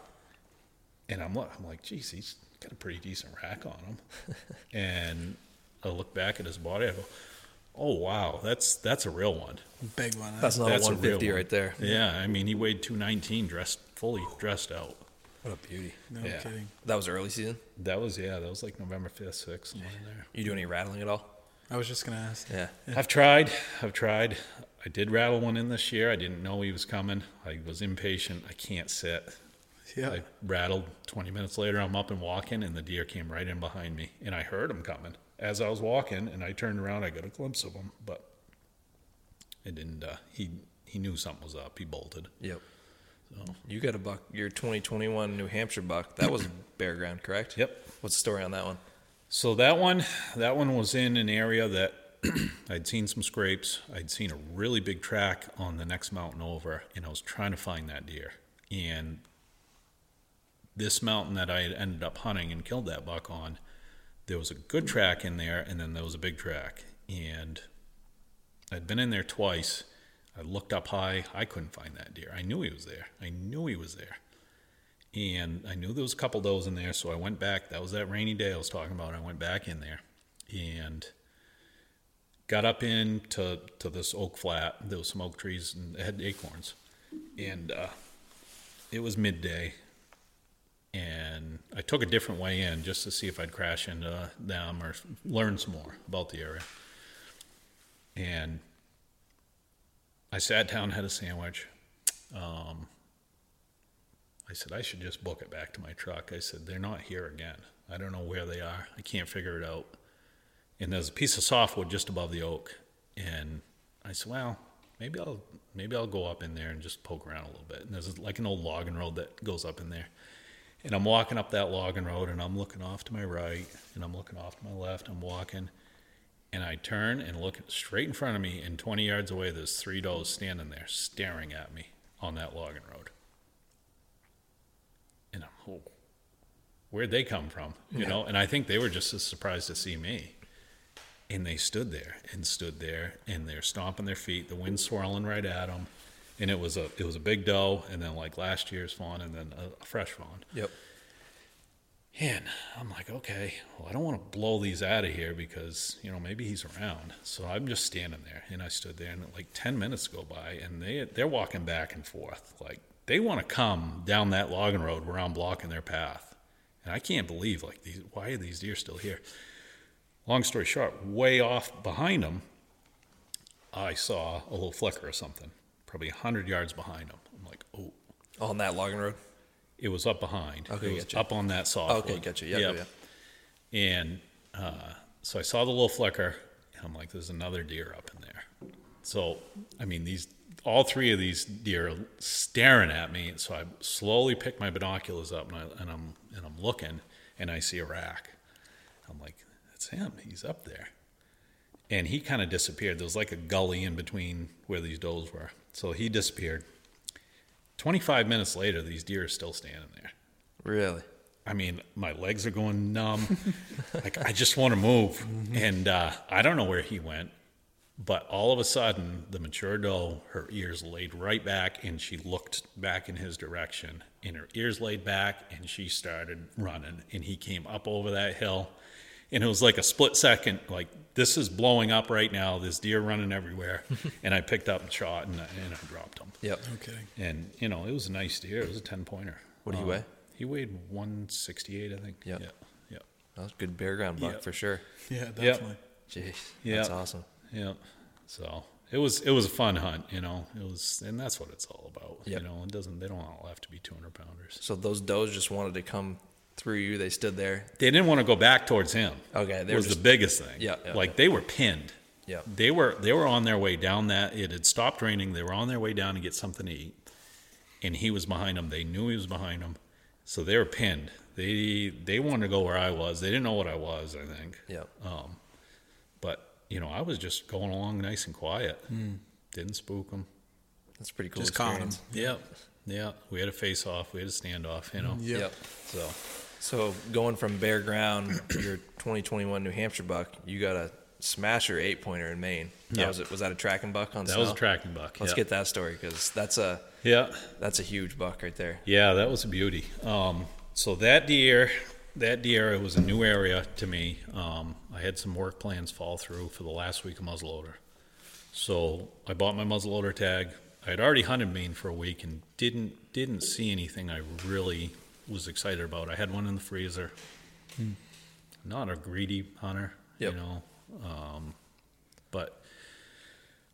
B: and I'm like, I'm like, geez, he's got a pretty decent rack on him. and I look back at his body. I go, oh wow, that's that's a real one.
C: Big one. huh?
A: That's not
B: That's
A: a
B: a
A: 150
B: one.
A: right there.
B: Yeah, I mean, he weighed 219, dressed fully dressed out.
A: What a beauty.
C: no
B: yeah.
C: kidding.
A: That was early season.
B: That was yeah, that was like November 5th, 6th, somewhere in there.
A: You do any rattling at all?
C: I was just gonna ask.
A: Yeah.
B: I've tried. I've tried. I did rattle one in this year. I didn't know he was coming. I was impatient. I can't sit.
C: Yeah.
B: I rattled. 20 minutes later, I'm up and walking, and the deer came right in behind me. And I heard him coming as I was walking, and I turned around. I got a glimpse of him, but it didn't. Uh, he he knew something was up. He bolted.
A: Yep. You got a buck. Your 2021 New Hampshire buck. That was bare ground, correct?
B: Yep.
A: What's the story on that one?
B: So that one, that one was in an area that I'd seen some scrapes. I'd seen a really big track on the next mountain over, and I was trying to find that deer. And this mountain that I had ended up hunting and killed that buck on, there was a good track in there, and then there was a big track. And I'd been in there twice. I looked up high. I couldn't find that deer. I knew he was there. I knew he was there. And I knew there was a couple does in there, so I went back. That was that rainy day I was talking about. I went back in there and got up into to this oak flat. There was some oak trees and it had acorns. And uh, it was midday. And I took a different way in just to see if I'd crash into them or learn some more about the area. And I sat down, had a sandwich. Um, I said, I should just book it back to my truck. I said, they're not here again. I don't know where they are. I can't figure it out. And there's a piece of softwood just above the oak. And I said, well, maybe I'll maybe I'll go up in there and just poke around a little bit. And there's like an old logging road that goes up in there. And I'm walking up that logging road and I'm looking off to my right and I'm looking off to my left. I'm walking and I turn and look straight in front of me and 20 yards away there's three does standing there staring at me on that logging road. And I'm, oh, where'd they come from? You know, and I think they were just as surprised to see me. And they stood there and stood there and they're stomping their feet, the wind swirling right at them. And it was a it was a big doe, and then like last year's fawn, and then a, a fresh fawn.
A: Yep.
B: And I'm like, okay, well, I don't want to blow these out of here because, you know, maybe he's around. So I'm just standing there. And I stood there, and like 10 minutes go by, and they, they're walking back and forth. Like, they want to come down that logging road where I'm blocking their path. And I can't believe, like, these, why are these deer still here? Long story short, way off behind them, I saw a little flicker or something, probably 100 yards behind them. I'm like, oh,
A: On that logging road.
B: it was up behind.
A: Okay,
B: it was
A: gotcha.
B: up on that softwood.
A: Okay, gotcha. Yep, yep.
B: And uh, so I saw the little flicker, and I'm like, "There's another deer up in there." So I mean, these all three of these deer are staring at me. So I slowly pick my binoculars up, and, I, and I'm and I'm looking, and I see a rack. I'm like, "That's him. He's up there." And he kind of disappeared. There was like a gully in between where these does were. So he disappeared. 25 minutes later, these deer are still standing there.
A: Really?
B: I mean, my legs are going numb. like I just want to move, and uh, I don't know where he went. But all of a sudden, the mature doe, her ears laid right back, and she looked back in his direction, and her ears laid back, and she started running, and he came up over that hill, and it was like a split second, like this is blowing up right now. There's deer running everywhere, and I picked up and shot, and I, and I dropped him.
A: Yep.
C: Okay.
B: And you know, it was a nice deer. It was a ten pointer.
A: What did he um, weigh?
B: He weighed one sixty eight, I think.
A: Yep.
B: Yeah. Yeah.
A: That was a good bare ground buck
B: Yep.
A: for sure.
C: Yeah, definitely.
A: Jeez.
B: Yeah.
A: That's awesome.
B: Yeah. So it was it was a fun hunt, you know. It was, and that's what it's all about.
A: Yep.
B: You know, it doesn't. They don't all have to be two hundred pounders.
A: So those does just wanted to come through you. They stood there.
B: They didn't want to go back towards him.
A: Okay, they
B: was
A: just-
B: the biggest thing.
A: Yeah, yeah,
B: like
A: yeah.
B: they were pinned.
A: Yeah.
B: They were they were on their way down that. It had stopped raining. They were on their way down to get something to eat, and he was behind them. They knew he was behind them, so they were pinned. They they wanted to go where I was. They didn't know what I was. I think.
A: Yeah.
B: Um, but you know, I was just going along nice and quiet.
A: Hmm.
B: Didn't spook them.
A: That's pretty cool.
C: Just caught 'em.
A: experience.
B: Yep. Yeah. We had a face off. We had a standoff. You know.
C: Yep.
A: Yep.
B: So
A: So going from bare ground, your 2021 New Hampshire buck, you got a smasher eight pointer in Maine. That
B: Yeah.
A: was it. Was that a tracking buck on
B: that
A: snow?
B: was a tracking buck.
A: Let's
B: yeah.
A: get that story because that's a
B: Yeah.
A: that's a huge buck right there.
B: Yeah, that was a beauty. Um, so that deer, that deer, it was a new area to me. Um, I had some work plans fall through for the last week of muzzleloader. So I bought my muzzleloader tag. I had already hunted Maine for a week and didn't didn't see anything I really was excited about. I had one in the freezer. Not a greedy hunter,
A: Yep.
B: you know. Um, but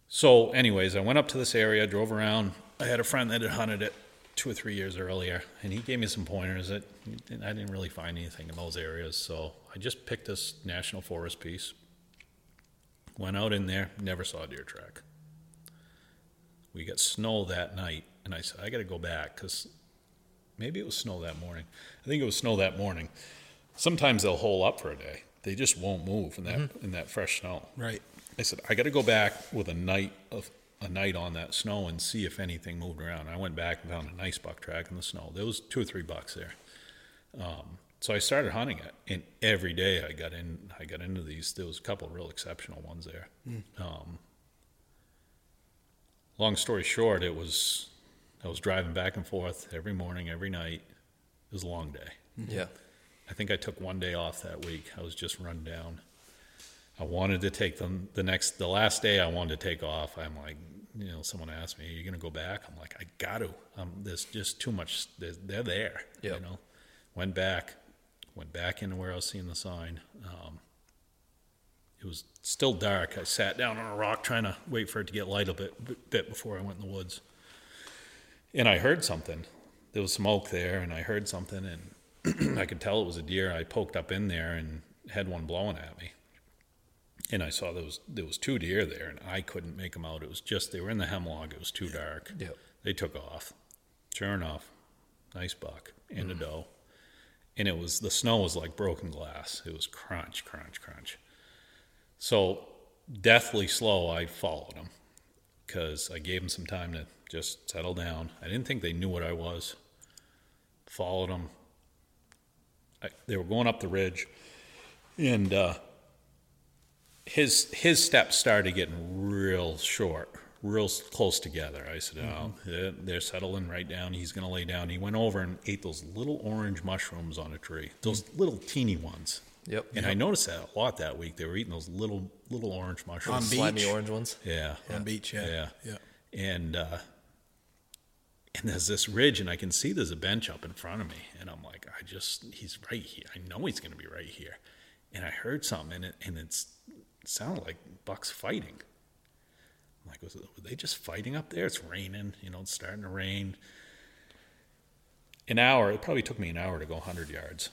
B: so, anyways, I went up to this area, drove around. I had a friend that had hunted it two or three years earlier, and he gave me some pointers that and I didn't really find anything in those areas. So I just picked this national forest piece, went out in there, never saw a deer track. We got snow that night, and I said, I got to go back because maybe it was snow that morning. I think it was snow that morning. Sometimes they'll hole up for a day. They just won't move in that in that fresh snow.
C: Right.
B: I said, I got to go back with a night of a night on that snow and see if anything moved around. I went back and found a nice buck track in the snow. There was two or three bucks there. Um, so I started hunting it, and every day I got in. I got into these. There was a couple of real exceptional ones there. Um, long story short, it was I was driving back and forth every morning, every night. It was a long day.
A: Yeah.
B: I think I took one day off that week. I was just run down. I wanted to take them the next, the last day I wanted to take off. I'm like, you know, someone asked me, "Are you going to go back?" I'm like, "I got to. Um, there's just too much. They're, they're there."
A: Yep.
B: You know, went back, went back into where I was seeing the sign. Um, it was still dark. I sat down on a rock trying to wait for it to get light a bit, bit before I went in the woods. And I heard something. There was smoke there, and I heard something, and I could tell it was a deer. I poked up in there and had one blowing at me. And I saw there was there was two deer there, and I couldn't make them out. It was just they were in the hemlock. It was too dark.
A: Yep.
B: They took off. Sure enough, nice buck and a mm. doe. And it was the snow was like broken glass. It was crunch, crunch, crunch. So deathly slow, I followed them because I gave them some time to just settle down. I didn't think they knew what I was. Followed them. I, they were going up the ridge, and uh, his his steps started getting real short, real close together. I said, "Oh, they're, they're settling right down. He's going to lay down." He went over and ate those little orange mushrooms on a tree, those little teeny ones.
A: Yep.
B: And I noticed that a lot that week. They were eating those little little orange mushrooms.
C: On beech?
A: Slimy orange ones.
B: Yeah.
C: on beech. Yeah,
B: Yeah.
C: yeah.
B: And uh, and there's this ridge, and I can see there's a bench up in front of me, and I'm like, I just he's right here. I know he's going to be right here. And I heard something, and it and it's it sounded like bucks fighting. I'm like, was it, were they just fighting up there? It's raining, you know, it's starting to rain. An hour. It probably took me an hour to go 100 yards.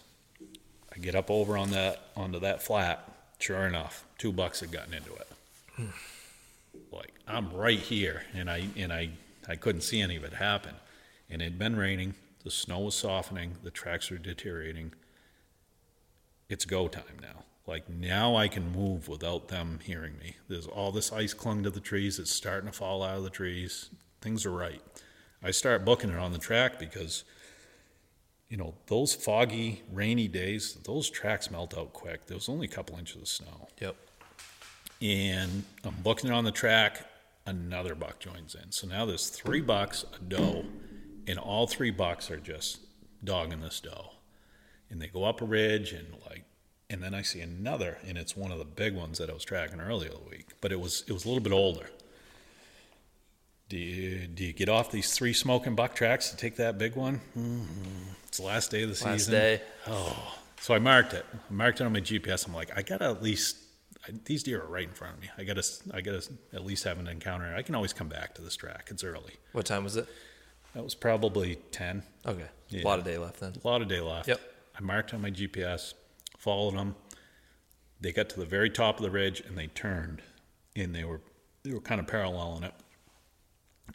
B: I get up over on that onto that flat. Sure enough, two bucks had gotten into it hmm. like I'm right here, and I and I I couldn't see any of it happen, and it had been raining. The snow was softening. The tracks were deteriorating. It's go time now. Like now, I can move without them hearing me. There's all this ice clung to the trees. It's starting to fall out of the trees. Things are right. I start booking it on the track because, you know, those foggy, rainy days, those tracks melt out quick. There was only a couple inches of snow
A: Yep.
B: and I'm booking it on the track. Another buck joins in. So now there's three bucks, a doe, and all three bucks are just dogging this doe. And they go up a ridge and like, and then I see another, and it's one of the big ones that I was tracking earlier the week, but it was it was a little bit older. Do you, do you get off these three smoking buck tracks to take that big one? mm It's the last day of the season.
A: Last day.
B: Oh, so I marked it. I marked it on my GPS. I'm like, I gotta at least. These deer are right in front of me. I gotta. I gotta at least have an encounter. I can always come back to this track. It's early.
A: What time was it?
B: That was probably ten.
A: Okay.
B: Yeah.
A: A lot of day left then.
B: A lot of day left.
A: Yep.
B: I marked on my GPS, followed them. They got to the very top of the ridge and they turned, and they were they were kind of paralleling it.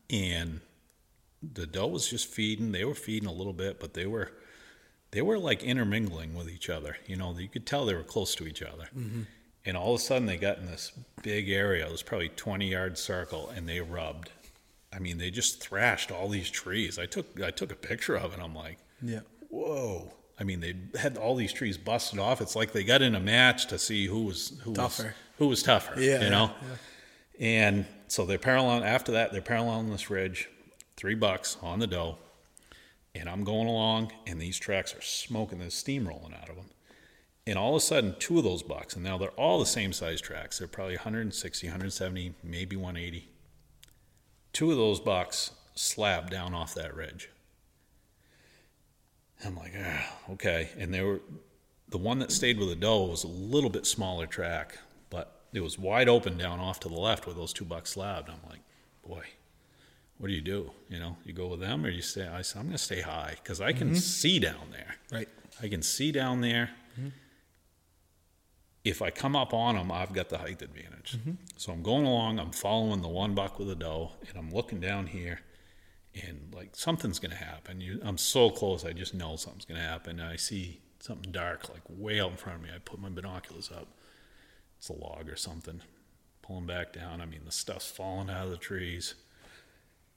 B: And the doe was just feeding. They were feeding a little bit, but they were they were like intermingling with each other. You know, you could tell they were close to each other. Mm-hmm. And all of a sudden, they got in this big area. It was probably 20 yard circle, and they rubbed. I mean, they just thrashed all these trees. I took I took a picture of it. I'm like,
C: Yeah.
B: whoa. I mean, they had all these trees busted off. It's like they got in a match to see who was who was
C: Tougher.
B: who was tougher.
C: Yeah,
B: you know.
C: yeah,
B: And so they're parallel. After that, they're parallel on this ridge, three bucks on the doe, and I'm going along, and these tracks are smoking. There's steam rolling out of them. And all of a sudden, two of those bucks, and now they're all the same size tracks. They're probably 160, 170, maybe 180. Two of those bucks slab down off that ridge. I'm like, ah, okay. And they were the one that stayed with the doe was a little bit smaller track, but it was wide open down off to the left where those two bucks slabbed. I'm like, boy, what do you do? You know, you go with them or you stay? I said, I'm going to stay high because I can see down there.
C: Right.
B: I can see down there. If I come up on them, I've got the height advantage. Mm-hmm. So I'm going along, I'm following the one buck with the doe, and I'm looking down here, and like something's going to happen. You, I'm so close, I just know something's going to happen. And I see something dark, like way out in front of me. I put my binoculars up. It's a log or something. pulling back down. I mean, the stuff's falling out of the trees.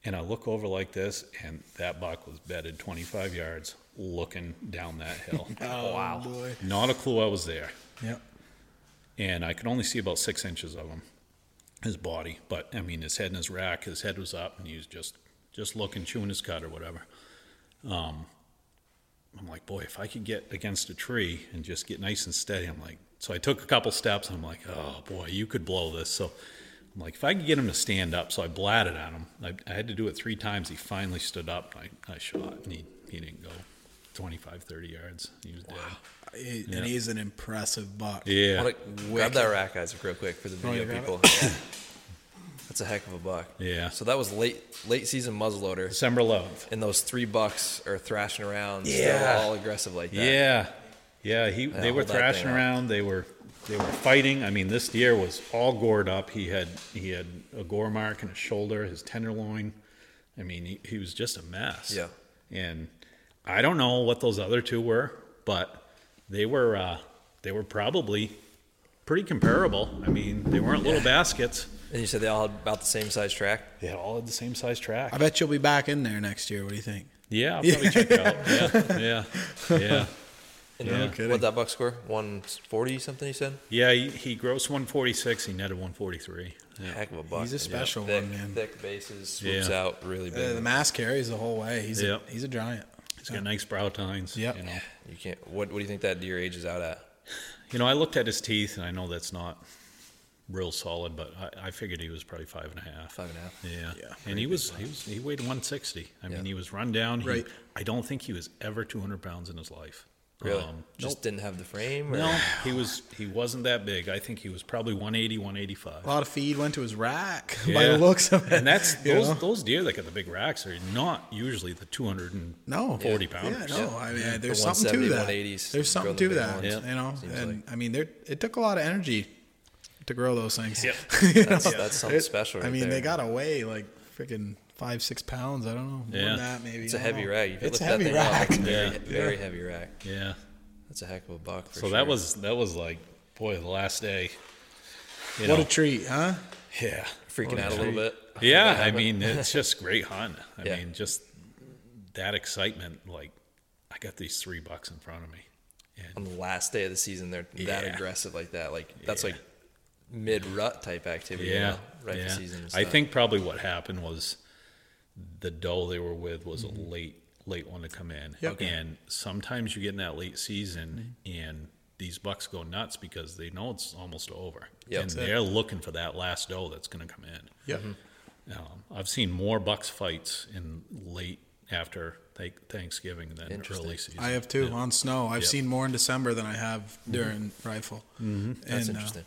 B: And I look over like this, and that buck was bedded 25 yards looking down that hill.
C: Oh,
A: Wow.
C: boy.
B: Not a clue I was there.
C: Yep.
B: And I could only see about six inches of him, his body. But I mean, his head in his rack, his head was up, and he was just just looking, chewing his cud or whatever. Um, I'm like, boy, if I could get against a tree and just get nice and steady, I'm like, so I took a couple steps, and I'm like, oh boy, you could blow this. So I'm like, if I could get him to stand up, so I blatted at him. I, I had to do it three times. He finally stood up. I, I shot, and he, he didn't go 25, 30 yards. He was dead.
C: He-
B: Yeah.
C: And he's an impressive buck.
B: Yeah.
A: Wanna grab that rack, guys, real quick for the video people. Yeah. That's a heck of a buck.
B: Yeah.
A: So that was late late season muzzleloader,
B: December 11th.
A: and those three bucks are thrashing around,
B: Yeah.
A: still all aggressive like that.
B: Yeah, yeah. He they were thrashing
A: thing up.
B: around. They were they were fighting. I mean, this deer was all gored up. He had he had a gore mark in his shoulder, his tenderloin. I mean, he, he was just a mess.
A: Yeah.
B: And I don't know what those other two were, but they were uh, they were probably pretty comparable. I mean, they weren't little baskets.
A: And you said they all had about the same size track.
B: They had all had the same size track.
C: I bet you'll be back in there next year. What do you think?
B: Yeah, I'll probably check it out. Yeah, yeah, yeah.
A: And
B: Yeah.
A: uh,
B: No
C: kidding.
A: What'd that buck score? 140 something you said?
B: Yeah, he, he grossed 146. He netted 143. Yeah.
A: Heck of a buck.
C: He's a special
A: thick,
C: one, man.
A: Thick bases, swoops
B: Yeah.
A: out really
C: Uh,
A: big.
C: the mask carries the whole way. He's
B: Yep.
C: a, he's a giant.
B: He's got nice brow tines.
C: Yeah.
B: You know.
A: you can't. What, what do you think that deer ages out at?
B: You know, I looked at his teeth, and I know that's not real solid, but I, I figured he was probably five and a half.
A: Five and a half.
B: Yeah.
C: Yeah.
B: And he was he was he weighed 160. I mean, he was run down. He,
C: Right.
B: I don't think he was ever 200 pounds in his life.
A: Really?
B: Um,
A: Just didn't have the frame? Or?
B: no, he was he wasn't that big. I think he was probably 180, 185.
C: A lot of feed went to his rack by the looks of it.
B: And that's those
C: know?
B: those deer that get the big racks are not usually the 240
C: no
B: pounders.
C: Yeah, no. I mean,
A: Yeah.
C: there's
A: The
C: something to that. There's something to that.
A: ones.
C: You know,
A: Seems
C: and
A: like.
C: I mean, there it took a lot of energy to grow those things.
B: Yep.
C: You
A: That's,
C: know?
A: that's something
C: It-
A: special.
C: I mean,
A: there.
C: they got away like freaking five, six pounds. I don't know. More
B: Yeah.
C: than that, maybe.
A: It's a heavy
C: know.
A: rack. If you
C: It's a heavy
A: thing up,
C: rack.
A: Very,
B: Yeah.
A: very heavy rack.
B: Yeah.
A: That's a heck of a buck. For
B: So
A: sure.
B: that was that was like boy the last day. You
C: What
B: know,
C: a treat, huh?
B: yeah.
A: freaking out a little bit.
B: Yeah, I mean it's just great hunting. I
A: Yeah.
B: mean just that excitement. Like I got these three bucks in front of me,
A: on the last day of the season, they're that aggressive like that. Like that's
B: Yeah.
A: like mid rut type activity. you
B: yeah,
A: know, right
B: yeah.
A: for season.
B: I think probably what happened was the doe they were with was
A: Mm-hmm.
B: a late late one to come in,
C: Yep. Okay.
B: and sometimes you get in that late season
A: Mm-hmm.
B: and. These bucks go nuts because they know it's almost over,
A: Yep.
B: and they're looking for that last doe that's going to come in.
C: Yep.
B: Um, I've seen more bucks fights in late after th- Thanksgiving than
A: Interesting.
B: early season.
C: I have too
B: Yeah.
C: on snow. I've
B: Yep.
C: seen more in December than I have during rifle. Mm-hmm.
A: that's interesting.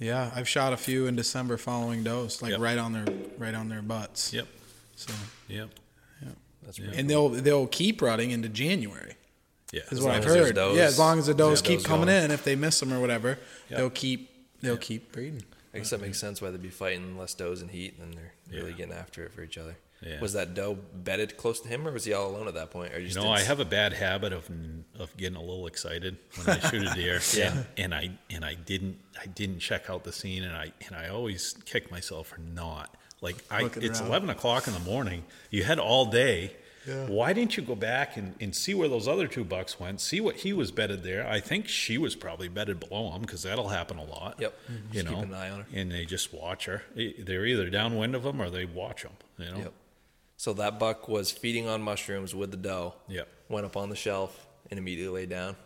C: yeah, I've shot a few in December following does, like
B: Yep.
C: right on their right on their butts.
B: Yep,
C: So,
B: yep,
A: That's
B: Yeah.
A: pretty
C: and they'll they'll keep rutting into January.
B: yeah.
C: Is
A: As
C: what
A: long
C: I've
A: as
C: heard.
A: does-
C: yeah, as long as the does
A: yeah,
C: keep
A: does
C: coming
A: going.
C: in, if they miss them or whatever,
B: Yep.
C: they'll keep they'll keep breeding.
A: I guess that makes sense why they'd be fighting less does and heat, and they're really
B: Yeah.
A: getting after it for each other.
B: Yeah.
A: Was that doe bedded close to him, or was he all alone at that point? Or
B: You
A: just
B: know,
A: didn't
B: I
A: s-
B: have a bad habit of of getting a little excited when I shoot a deer.
A: Yeah.
B: and, and I and I didn't I didn't check out the scene, and I and I always kick myself for not. Like I, it's
C: around.
B: eleven o'clock in the morning. You had all day.
C: Yeah.
B: Why didn't you go back and, and see where those other two bucks went? See what he was betted there. I think she was probably betted below him because that'll happen a lot.
A: Yep.
B: You
A: Just
B: know,
A: keep an eye on her.
B: and they just watch her. They're either downwind of them or they watch them. You know.
A: Yep. So that buck was feeding on mushrooms with the doe.
B: Yep.
A: Went up on the shelf and immediately laid down.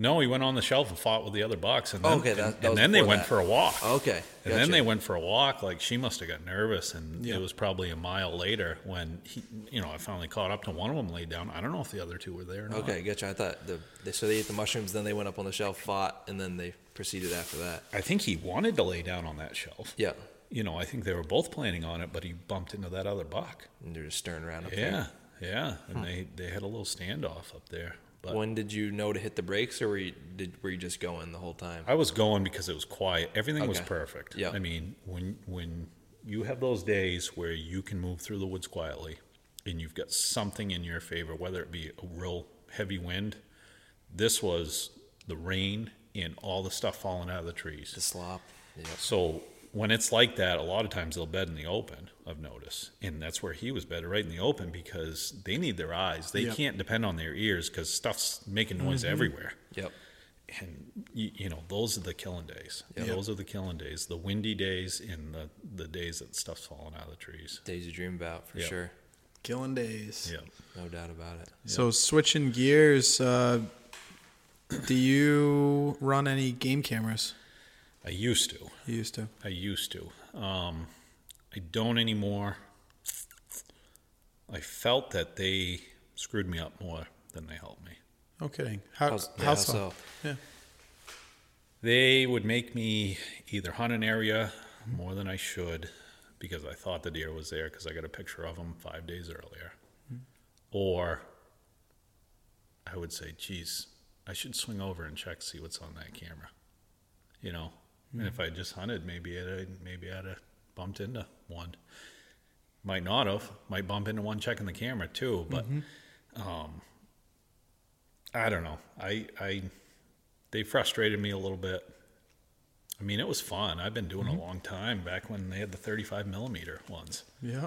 B: No, he went on the shelf and fought with the other bucks, and then,
A: okay, that-
B: and,
A: that
B: and then they went
A: that.
B: for a walk.
A: Okay.
B: And then they went for a walk. Like she must have got nervous, and
C: Yeah.
B: it was probably a mile later when he, you know, I finally caught up to one of them laid down. I don't know if the other two were there. Or not.
A: Okay, gotcha. I thought the they, so they ate the mushrooms, then they went up on the shelf, fought, and then they proceeded after that.
B: I think he wanted to lay down on that shelf.
A: Yeah,
B: You know, I think they were both planning on it, but he bumped into that other buck.
A: and they're just stirring around up there.
B: Yeah, yeah, and hmm. they they had a little standoff up there. But.
A: When did you know to hit the brakes, or were you did were you just going the whole time?
B: I was going because it was quiet. Everything was perfect.
A: Yeah.
B: I mean, when when you have those days where you can move through the woods quietly, and you've got something in your favor, whether it be a real heavy wind, this was the rain and all the stuff falling out of the trees.
A: The slop. Yeah.
B: So when it's like that, a lot of times they'll bed in the open. I've noticed, and that's where he was better, right in the open, because they need their eyes. They
C: Yep.
B: can't depend on their ears because stuff's making noise everywhere.
A: Yep.
B: And you, you know, those are the killing days.
A: Yep.
B: Those are the killing days. The windy days and the the days that stuff's falling out of the trees.
A: Days you dream about for
B: Yeah.
A: sure.
C: Killing days.
B: Yeah.
A: No doubt about it.
C: So switching gears, uh, do you run any game cameras?
B: I used to.
C: You used to.
B: I used to. Um, I don't anymore. I felt that they screwed me up more than they helped me.
C: No kidding. How,
A: How's- yeah,
C: how
A: how
C: so?
A: so?
C: Yeah.
B: They would make me either hunt an area more than I should because I thought the deer was there because I got a picture of him five days earlier. Or I would say, geez, I should swing over and check, see what's on that camera. You know? And if I just hunted, maybe I'd, maybe I'd have bumped into one. Might not have. Might bump into one checking the camera too. But um, I don't know. I, I they frustrated me a little bit. I mean, it was fun. I've been doing a long time back when they had the 35 millimeter ones
C: Yeah.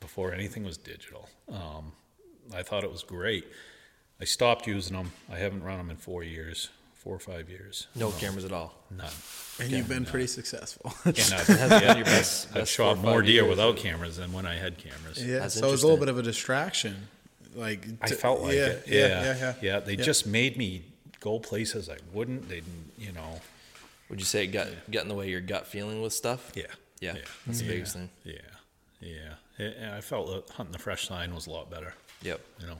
B: before anything was digital. Um, I thought it was great. I stopped using them. I haven't run them in four years, four or five years.
A: No cameras at all.
B: None.
C: And you've been pretty successful.
B: And I've, yeah,
A: your best- best
B: shot more deer without cameras than when I had cameras.
C: yeah.
A: That's
C: so it was a little bit of a distraction. Like
B: I felt like
C: yeah,
B: it.
C: Yeah.
B: Yeah,
C: Yeah. Yeah.
B: They
C: Yeah.
B: just made me go places I wouldn't. They, didn't, you know.
A: Would you say it got got in the way of your gut feeling with stuff?
B: Yeah.
A: Yeah, that's the biggest thing.
B: Yeah. Yeah. And I felt that hunting the fresh sign was a lot better.
A: Yep.
B: You know.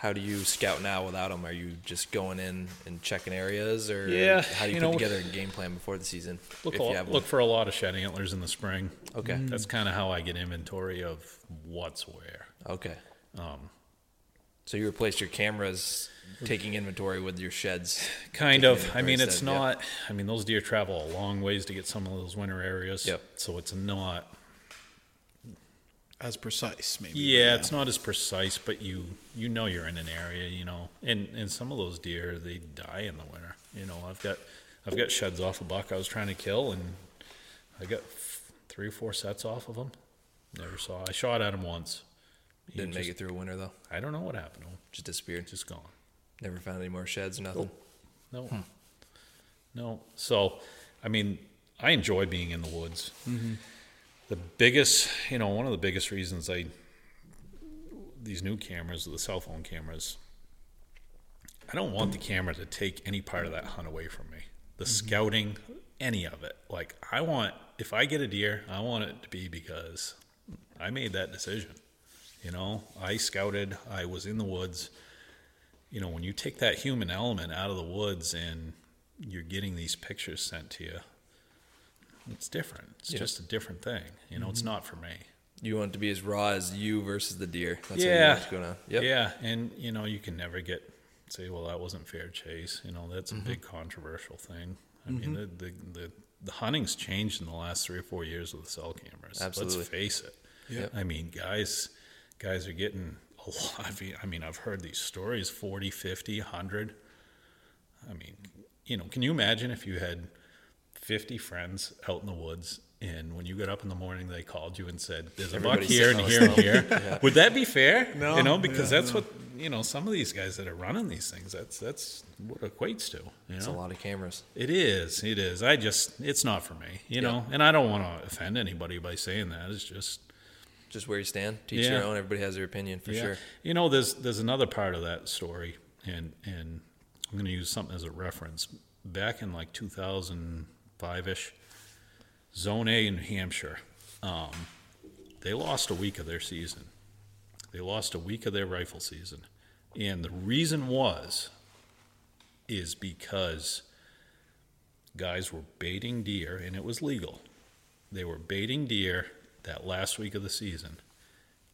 A: How do you scout now without them? Are you just going in and checking areas, or
B: Yeah,
A: how do you,
B: you
A: put
B: know,
A: together a game plan before the season?
B: Look,
A: if
B: a
A: you have
B: look for a lot of shed antlers in the spring.
A: Okay.
B: That's kind of how I get inventory of what's where.
A: Okay.
B: Um,
A: So you replaced your cameras, taking inventory with your sheds.
B: kind of. I mean, it's
A: yeah.
B: not. I mean, those deer travel a long ways to get some of those winter areas.
A: Yep.
B: So it's not.
C: As precise, maybe.
B: Yeah, it's not as precise, but you you know you're in an area, you know, and and some of those deer they die in the winter. You know, I've got I've got sheds off a buck I was trying to kill, and I got f- three or four sets off of them. Never saw. I shot at him once. He
A: Didn't make it through a winter though.
B: I don't know what happened to him.
A: Just disappeared.
B: Just gone.
A: Never found any more sheds. Nothing.
B: No. No. So, I mean, I enjoy being in the woods. Mm-hmm. The biggest, you know, one of the biggest reasons I, these new cameras, the cell phone cameras, I don't want the camera to take any part of that hunt away from me. The mm-hmm. scouting, any of it. Like, I want, if I get a deer, I want it to be because I made that decision. You know, I scouted, I was in the woods you know, when you take that human element out of the woods and you're getting these pictures sent to you, it's different. It's
A: Yeah.
B: just a different thing. You know, it's not for me.
A: You want it to be as raw as you versus the deer. That's how
B: yeah.
A: want it to. Yep.
B: Yeah. And, you know, you can never get, say, well, that wasn't fair chase. You know, that's a
A: Mm-hmm.
B: big controversial thing. I mean, the, the, the, the hunting's changed in the last three or four years with the cell cameras.
A: Absolutely.
B: Let's face it.
A: Yep.
B: I mean, guys, guys are getting a lot. Mean, I mean, I've heard these stories 40, 50, 100. I mean, you know, can you imagine if you had 50 friends out in the woods and when you got up in the morning, they called you and said, there's a
A: Everybody's
B: buck here and here and here. Would that be fair?
C: No.
B: You know, because
C: Yeah,
B: that's
C: no.
B: what, you know, some of these guys that are running these things, that's, that's what it equates to. You
A: It's a lot of cameras.
B: It is. It is. I just, it's not for me, you know, and I don't want to offend anybody by saying that. It's just,
A: Just where you stand. Teach
B: Yeah.
A: your own. Everybody has their opinion for
B: yeah.
A: sure.
B: You know, there's there's another part of that story, and and I'm going to use something as a reference. Back in like 2005 ish, Zone A in New Hampshire, um, they lost a week of their season. They lost a week of their rifle season, and the reason was is because guys were baiting deer, and it was legal. They were baiting deer that last week of the season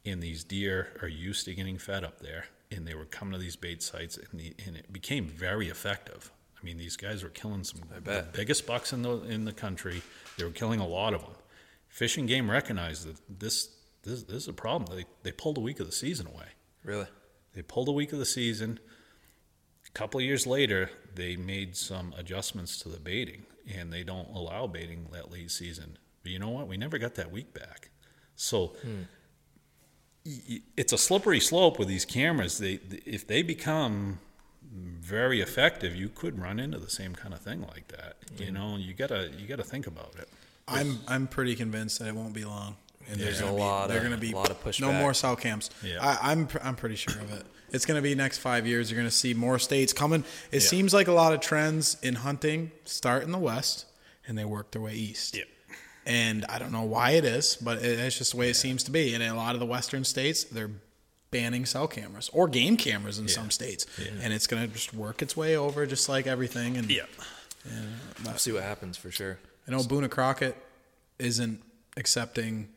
B: and these deer are used to getting fed up there and they were coming to these bait sites and, the, and it became very effective mean these guys were killing some
A: I
B: the biggest bucks in the in the country they were killing a lot of them fish and game recognized that this this, this is a problem they, they pulled a week of the season away
A: Really.
B: they pulled a week of the season a couple years later they made some adjustments to the baiting and they don't allow baiting that late season But you know what? We never got that week back. So
A: Hmm.
B: it's a slippery slope with these cameras. They if they become very effective, you could run into the same kind of thing like that.
A: Hmm.
B: You know, you gotta you gotta think about it.
C: I'm I'm pretty convinced that it won't be long. And
A: There's
C: gonna
A: a
C: be-
A: lot
C: They're going to be a
A: lot of
C: no more cell camps.
B: Yeah.
C: I, I'm I'm pretty sure of it. It's going to be next five years. You're going to see more states coming. It
B: Yeah.
C: seems like a lot of trends in hunting start in the west and they work their way east. And I don't know why it is, but it, it's just the way it seems to be. And in a lot of the western states, they're banning cell cameras or game cameras in some states, and it's going to just work its way over, just like everything. And
B: Yeah.
A: We'll see what happens for sure.
C: I know Boone Crockett isn't accepting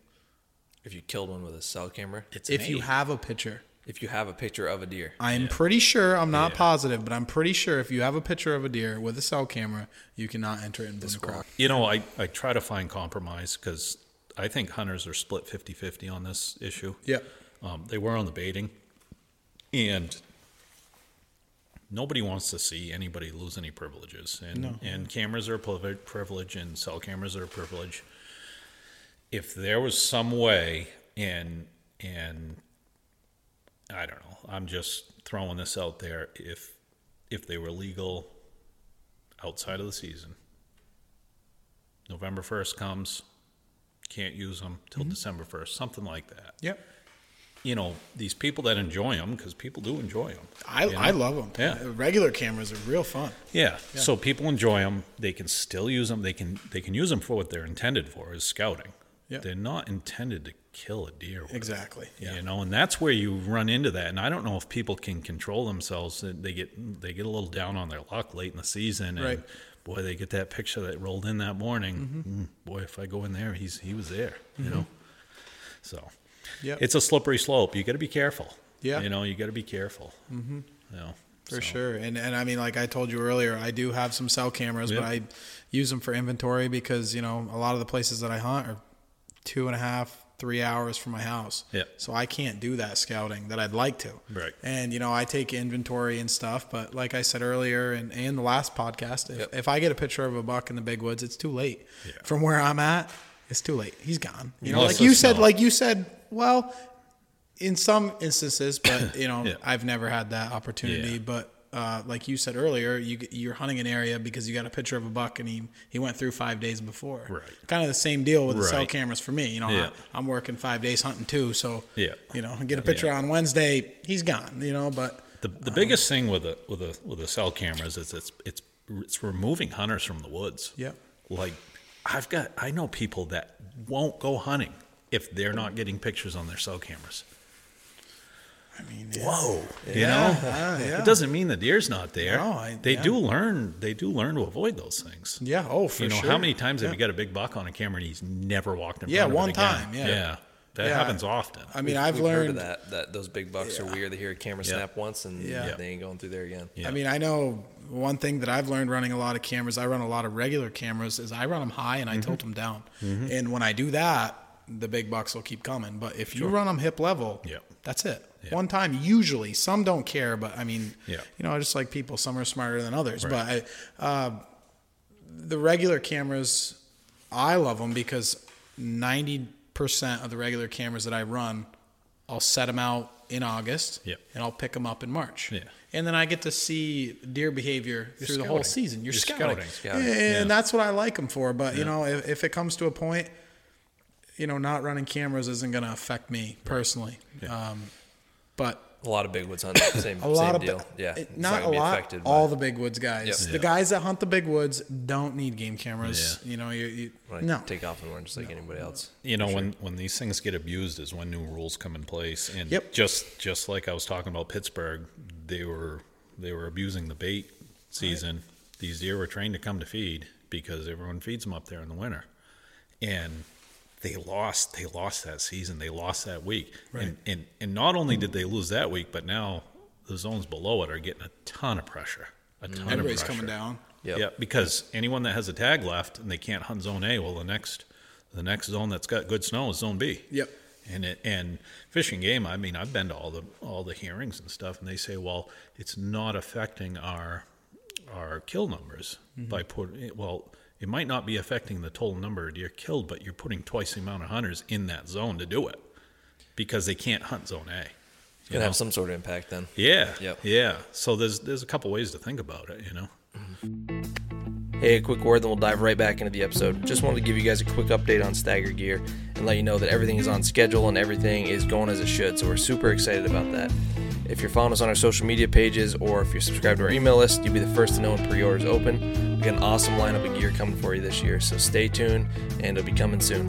A: If you killed one with a cell camera,
B: It's
C: if you
B: made.
C: have a picture.
A: if you have a picture of a deer,
C: I'm pretty sure, I'm not
B: Yeah.
C: positive, but I'm pretty sure if you have a picture of a deer with a cell camera, you cannot enter it in Boone Crockett.
B: You know, I, I try to find compromise because I think hunters are split 50 50 on this issue.
C: Yep.
B: Um, they were on the baiting, and nobody wants to see anybody lose any privileges. And, and cameras are a privilege, and cell cameras are a privilege. If there was some way, and and I don't know, I'm just throwing this out there. If if they were legal outside of the season, November first comes, can't use them till December first, something like that
C: Yep.
B: You know these people that enjoy them because people do enjoy them.
C: I, I love them.
B: Yeah.
C: Regular cameras are real fun.
B: Yeah. So people enjoy them. They can still use them. They can they can use them for what they're intended for is scouting.
C: Yeah.
B: They're not intended to kill a deer.
C: Exactly. Yeah.
B: You know, and that's where you run into that. And I don't know if people can control themselves. They get they get a little down on their luck late in the season, and
C: Right.
B: boy, they get that picture that rolled in that morning. Mm, boy, if I go in there, he's he was there. You know. So.
C: Yep.
B: It's a slippery slope. You got to be careful.
C: Yeah.
B: You know, you got to be careful. Mm-hmm. You know,
C: For
B: so,
C: sure. And and I mean, like I told you earlier, I do have some cell cameras, but I use them for inventory because you know a lot of the places that I hunt are two and a half, three hours from my house.
B: Yeah.
C: So I can't do that scouting that I'd like to.
B: Right.
C: And you know, I take inventory and stuff, but like I said earlier, and and the last podcast, if,
A: Yep.
C: if I get a picture of a buck in the big woods, it's too late.
B: Yeah.
C: From where I'm at, it's too late. He's gone. You know,
B: Unless
C: like you said,
B: not.
C: like you said, well. In some instances, but you know,
B: Yeah.
C: I've never had that opportunity.
B: Yeah.
C: But uh, like you said earlier, you you're hunting an area because you got a picture of a buck and he he went through five days before.
B: Right.
C: Kind of the same deal with the cell cameras for me. You know,
B: Yeah.
C: I, am working five days hunting too, so
B: Yeah.
C: you know, get a picture on Wednesday, he's gone. You know, but
B: The the biggest thing with a with a with a cell cameras is it's it's it's removing hunters from the woods.
C: Yeah.
B: Like I've got I know people that won't go hunting if they're not getting pictures on their cell cameras.
C: I mean, yeah.
B: Whoa. You know?
C: yeah, yeah.
B: It doesn't mean the deer's not there.
C: No, I-
B: they
C: yeah.
B: do learn they do learn to avoid those things.
C: yeah, oh for
B: you know,
C: sure.
B: how many times have
C: Yeah.
B: you got a big buck on a camera and he's never walked in
C: Yeah,
B: front of
C: one
B: it again?
C: time, yeah.
B: Yeah. That
C: Yeah.
B: happens often.
C: I mean,
A: We've-
C: I've
A: we've heard
C: learned
A: of that that those big bucks are weird. They hear a camera
B: Yeah.
A: snap once and
C: Yeah.
A: they ain't going through there again.
B: Yeah.
C: I mean, I know one thing that I've learned running a lot of cameras. I run a lot of regular cameras. Is I run them high and I
B: Mm-hmm.
C: tilt them down. And when I do that, the big bucks will keep coming. But if you run them hip level,
B: Yep.
C: that's it.
B: Yeah.
C: One time, usually. Some don't care, but I mean,
B: Yeah.
C: you know, I just like people, some are smarter than others.
B: Right.
C: But I, uh, the regular cameras, I love them because ninety percent of the regular cameras that I run, I'll set them out in August,
B: Yep.
C: and I'll pick them up in March.
B: Yeah.
C: And then I get to see deer behavior through the whole season. You're,
B: You're
C: scouting.
B: scouting.
A: Scouting.
C: And
B: Yeah.
C: that's what I like them for. But, you know, if, if it comes to a point, you know, not running cameras isn't going to affect me personally.
B: Yeah.
C: Um, but
A: A lot of big woods hunt same
C: a lot
A: same
C: of
A: deal. yeah,
C: it-
A: it's
C: not, a lot.
A: affected by-
C: All the big woods guys,
A: Yep.
C: the guys that hunt the big woods don't need game cameras. You know, you, you no.
A: take off and run just like anybody else.
B: you know when when these things get abused is when new rules come in place and
C: Yep.
B: just just like i was talking about pittsburg they were they were abusing the bait season these deer were trained to come to feed because everyone feeds them up there in the winter and they lost they lost that season they lost that week and, and and not only did they lose that week but now the zones below it are getting a ton of pressure a ton
C: Everybody's
B: of pressure
C: coming down.
A: Yep.
B: yeah, because anyone that has a tag left and they can't hunt zone A, well, the next the next zone that's got good snow is zone B.
C: Yep.
B: And it and Fish and Game. I mean, I've been to all the all the hearings and stuff, and they say, well, it's not affecting our our kill numbers
C: Mm-hmm.
B: by putting. Well, it might not be affecting the total number of deer killed, but you're putting twice the amount of hunters in that zone to do it because they can't hunt zone A.
A: It's gonna have some sort of impact then.
B: Yeah.
A: Yep.
B: Yeah. So there's there's a couple ways to think about it, you know. Mm-hmm.
A: Hey, a quick word, then we'll dive right back into the episode. Just wanted to give you guys a quick update on Stagger Gear and let you know that everything is on schedule and everything is going as it should. So we're super excited about that. If you're following us on our social media pages or if you're subscribed to our email list, you'll be the first to know when pre-orders open. We got an awesome lineup of gear coming for you this year, so stay tuned and it'll be coming soon.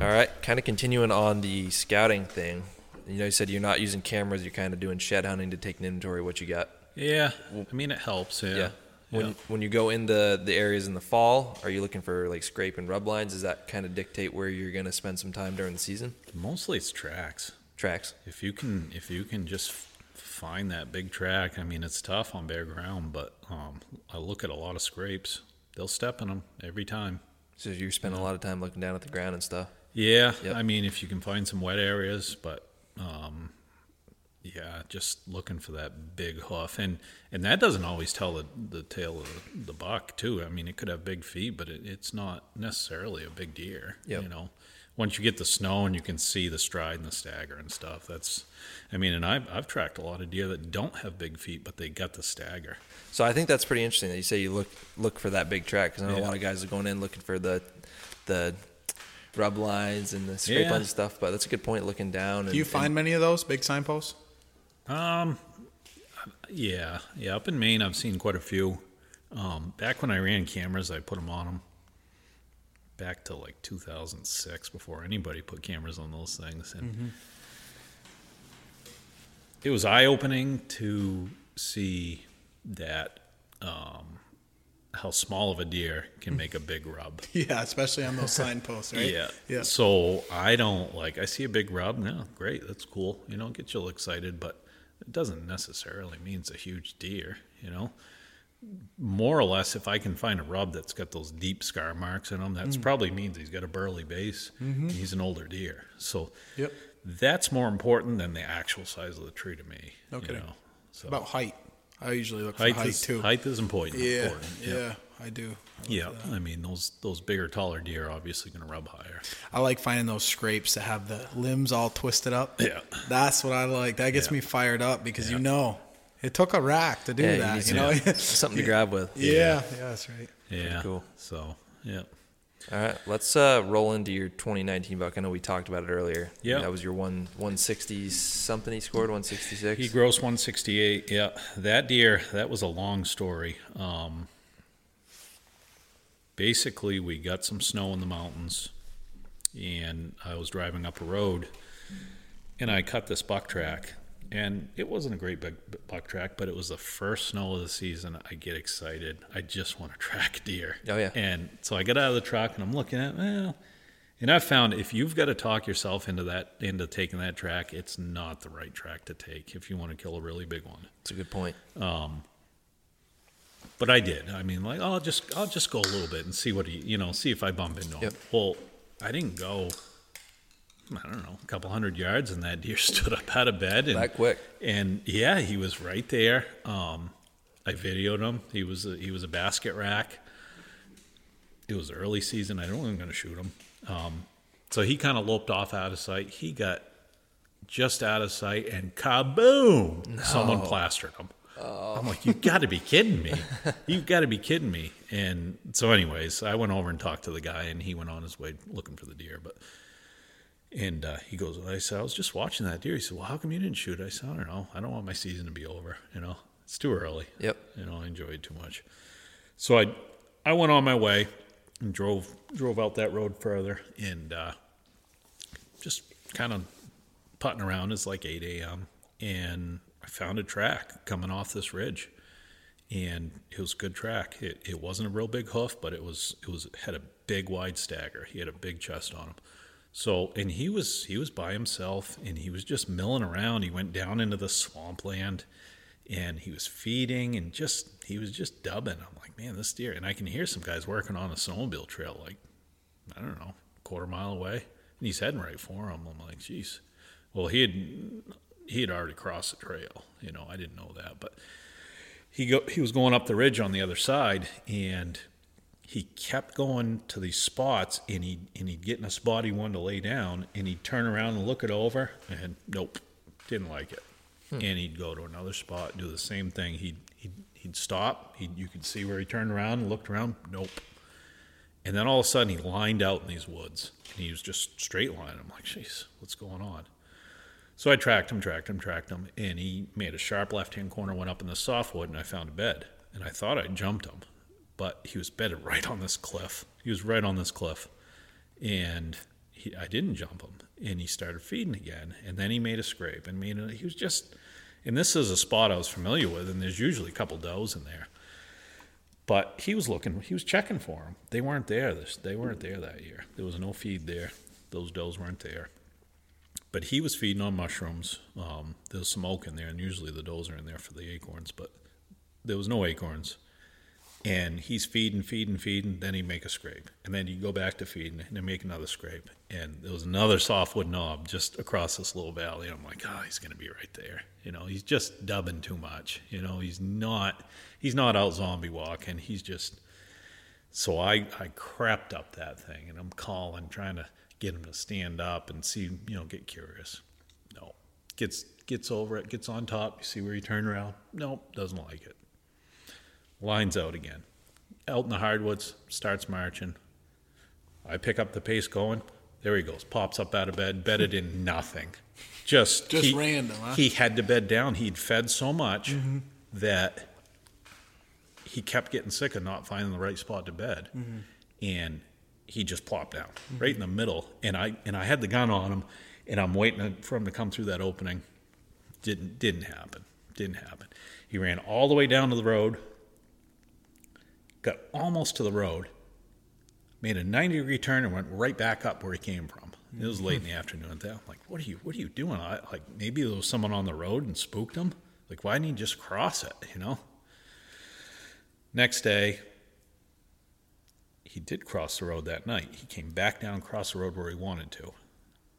A: All right, kind of continuing on the scouting thing. You know, you said you're not using cameras; you're kind of doing shed hunting to take an inventory of what you got.
B: Yeah. I mean it helps, yeah.
A: Yeah. When
B: Yeah.
A: when you go into the areas in the fall, are you looking for like scrape and rub lines? Does that kind of dictate where you're going to spend some time during the season?
B: Mostly it's tracks.
A: Tracks.
B: If you can if you can just find that big track, I mean it's tough on bare ground, but um, I look at a lot of scrapes. They'll step in them every time.
A: So you're spending a lot of time looking down at the ground and stuff.
B: Yeah,
A: Yep.
B: I mean, if you can find some wet areas, but um, yeah, just looking for that big hoof, and and that doesn't always tell the, the tale of the, the buck too. I mean, it could have big feet, but it, it's not necessarily a big deer.
A: Yep.
B: You know, once you get the snow and you can see the stride and the stagger and stuff, that's, I mean, and I've I've tracked a lot of deer that don't have big feet, but they got the stagger.
A: So I think that's pretty interesting that you say you look look for that big track because I know a lot of guys are going in looking for the the rub lines and the scrape
B: Yeah.
A: lines and stuff. But that's a good point. Looking down. And,
C: Do you find many of those big signposts?
B: Um, yeah, yeah. Up in Maine, I've seen quite a few. Um, back when I ran cameras, I put them on them. Back to like 2006, before anybody put cameras on those things, and it was eye opening to see that um, how small of a deer can make a big rub.
C: Yeah, especially on those signposts, right?
B: Yeah.
C: Yeah.
B: So I don't like. I see a big rub. No, great. That's cool. You know, get you all excited, but it doesn't necessarily mean it's a huge deer. You know, more or less, if I can find a rub that's got those deep scar marks in them, that's
C: Mm.
B: probably means he's got a burly base.
C: Mm-hmm.
B: and He's an older deer. So
C: Yep.
B: that's more important than the actual size of the tree to me.
C: No
B: you know? So
C: About height. I usually look for
B: height,
C: height,
B: is
C: too.
B: height is important.
C: yeah,
B: important.
C: yeah, I do.
B: Yeah, I mean those those bigger, taller deer are obviously going to rub higher.
C: I like finding those scrapes that have the limbs all twisted up.
B: Yeah.
C: That's what I like. That gets
B: Yeah.
C: me fired up because you know it took a rack to do
A: yeah,
C: that.
A: need
C: You, know,
A: something to grab with.
C: yeah, yeah, that's right.
B: Yeah.
A: cool.
B: So yeah.
A: All right, let's uh, roll into your 2019 buck. I know we talked about it earlier.
B: Yeah.
A: that was your one 160 something. He scored 166.
B: He grossed 168. Yeah, that deer, that was a long story. Um, basically, we got some snow in the mountains, and I was driving up a road, and I cut this buck track. And it wasn't a great big buck track, but it was the first snow of the season. I get excited. I just want to track deer.
A: Oh, yeah.
B: And so I get out of the truck and I'm looking at, well, and I've found if you've got to talk yourself into that into taking that track, it's not the right track to take if you want to kill a really big one.
A: It's a good point.
B: Um, but I did. I mean, like I'll just I'll just go a little bit and see what he you know see if I bump into him.
A: Yep.
B: Well, I didn't go. I don't know, a couple hundred yards, and that deer stood up out of bed and
A: That quick.
B: And yeah, he was right there. Um, I videoed him. He was a, he was a basket rack. It was early season. I don't think I'm going to shoot him. Um, so he kind of loped off out of sight. He got just out of sight, and kaboom! Someone plastered him. I'm like, you got to be kidding me! You've got to be kidding me! And so, anyways, I went over and talked to the guy, and he went on his way looking for the deer. But and uh, he goes, I said, I was just watching that deer. He said, Well, how come you didn't shoot? I said, I don't know. I don't want my season to be over. You know, it's too early.
A: Yep.
B: You know, I enjoyed too much. So I, I went on my way and drove drove out that road further and uh, just kind of putting around. It's like 8 a.m. and I found a track coming off this ridge, and it was a good track. It, it wasn't a real big hoof, but it was it was had a big wide stagger. He had a big chest on him. So and he was he was by himself and he was just milling around. He went down into the swampland and he was feeding and just he was just dubbing. I'm like, man, this deer and I can hear some guys working on a snowmobile trail like I don't know, quarter mile away. And he's heading right for him. I'm like, jeez. Well he had he had already crossed the trail, you know, I didn't know that. But he go he was going up the ridge on the other side, and he kept going to these spots, and he and he'd get in a spot he wanted to lay down, and he'd turn around and look it over, and nope, didn't like it, hmm. and he'd go to another spot, do the same thing. He'd he'd, he'd stop. He you could see where he turned around and looked around, nope. And then all of a sudden, he lined out in these woods, and he was just straight line. I'm like, jeez, what's going on? So I tracked him, tracked him, tracked him, and he made a sharp left hand corner, went up in the softwood, and I found a bed. And I thought I'd jumped him, but he was bedded right on this cliff. He was right on this cliff. And he, I didn't jump him. And he started feeding again. And then he made a scrape. And a, he was just, and this is a spot I was familiar with, and there's usually a couple does in there. But he was looking, he was checking for them. They weren't there. This, they weren't there that year. There was no feed there. Those does weren't there but he was feeding on mushrooms. Um, there was some oak in there, and usually the does are in there for the acorns, but there was no acorns. And he's feeding, feeding, feeding. Then he'd make a scrape, and then he'd go back to feeding, and then make another scrape. And there was another softwood knob just across this little valley. And I'm like, oh, he's to be right there. You know, he's just dubbing too much. You know, he's not, he's not out zombie walking. He's just. So I, I crept up that thing, and I'm calling, trying to get him to stand up and see, you know, get curious. No. Gets gets over it, gets on top, you see where he turned around. Nope, doesn't like it. Lines out again. Out in the hardwoods, starts marching. I pick up the pace going. There he goes. Pops up out of bed, bedded in nothing. Just
C: Just
B: he,
C: random, huh?
B: He had to bed down. He'd fed so much mm-hmm. that he kept getting sick of not finding the right spot to bed. Mm-hmm. And he just plopped down mm-hmm. right in the middle. And I and I had the gun on him, and I'm waiting for him to come through that opening. Didn't didn't happen. Didn't happen. He ran all the way down to the road. Got almost to the road. Made a 90 degree turn and went right back up where he came from. It was late in the afternoon. I'm like, what are you what are you doing? I, like maybe there was someone on the road and spooked him. Like why didn't he just cross it? You know. Next day, he did cross the road that night. He came back down across the road where he wanted to.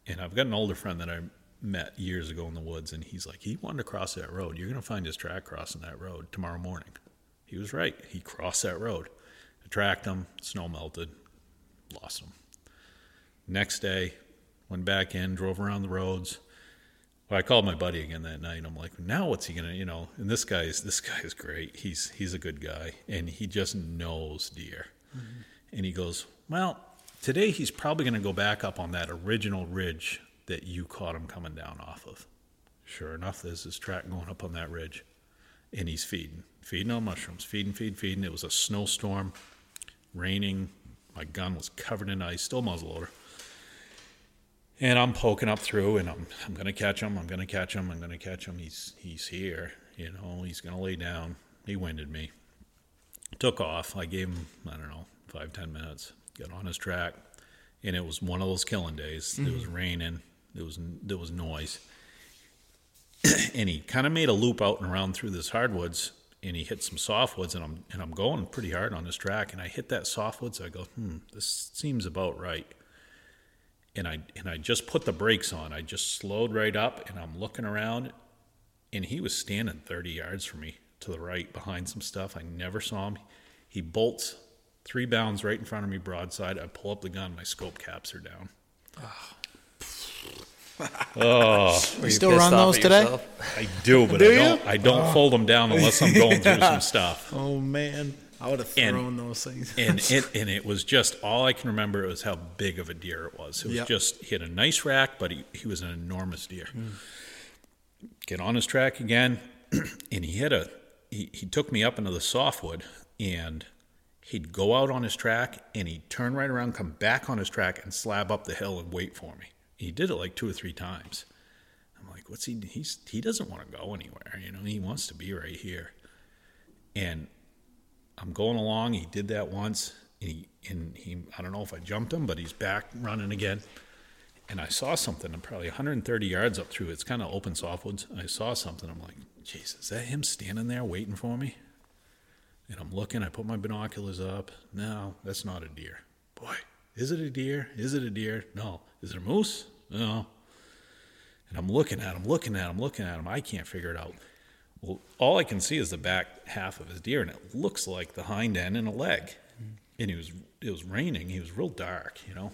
B: And I've got an older friend that I met years ago in the woods, and he's like, he wanted to cross that road. You're going to find his track crossing that road tomorrow morning. He was right. He crossed that road. I tracked him, snow melted, lost him. Next day, went back in, drove around the roads. Well, I called my buddy again that night. And I'm like, now what's he gonna, you know? And this guy's this guy is great. He's he's a good guy, and he just knows deer. Mm-hmm. And he goes, Well, today he's probably to go back up on that original ridge that you caught him coming down off of. Sure enough, there's his track going up on that ridge. And he's feeding, feeding on mushrooms, feeding, feeding, feeding. It was a snowstorm, raining. My gun was covered in ice, still muzzleloader. And I'm poking up through, and I'm, I'm going to catch him. I'm going to catch him. I'm going to catch him. He's, he's here. You know, he's going to lay down. He winded me took off. I gave him, I don't know, five, ten minutes, got on his track. And it was one of those killing days. It was mm-hmm. raining. There was there was noise. and he kind of made a loop out and around through this hardwoods and he hit some softwoods and I'm and I'm going pretty hard on this track and I hit that softwoods. I go, hmm, this seems about right. And I and I just put the brakes on. I just slowed right up and I'm looking around and he was standing 30 yards from me to the right behind some stuff. I never saw him. He bolts three bounds right in front of me broadside. I pull up the gun, my scope caps are down. Oh.
A: Were
C: You still run those today?
B: I do, but
C: Do
B: I don't.
C: you?
B: I don't oh. fold them down unless I'm going through some stuff.
C: Oh man, I would have
B: And-
C: thrown those things.
B: And it and it was just all I can remember was how big of a deer it was. It was
C: Yep.
B: just he had a nice rack, but he, he was an enormous deer. Hmm. Get on his track again, and he hit a he, he took me up into the softwood and he'd go out on his track and he'd turn right around, come back on his track and slab up the hill and wait for me. He did it like two or three times. I'm like, what's he he's he doesn't want to go anywhere, you know, he wants to be right here. And I'm going along. He did that once, and he, and he, I don't know if I jumped him, but he's back running again. And I saw something, I'm probably 130 yards up through. It's kind of open softwoods. I saw something. I'm like, jeez, is that him standing there waiting for me? And I'm looking. I put my binoculars up. No, that's not a deer. Boy, is it a deer? Is it a deer? No. Is it a moose? No. And I'm looking at him, looking at him, looking at him. I can't figure it out. Well, all I can see is the back half of his deer, and it looks like the hind end and a leg. And he was it was raining. He was real dark, you know.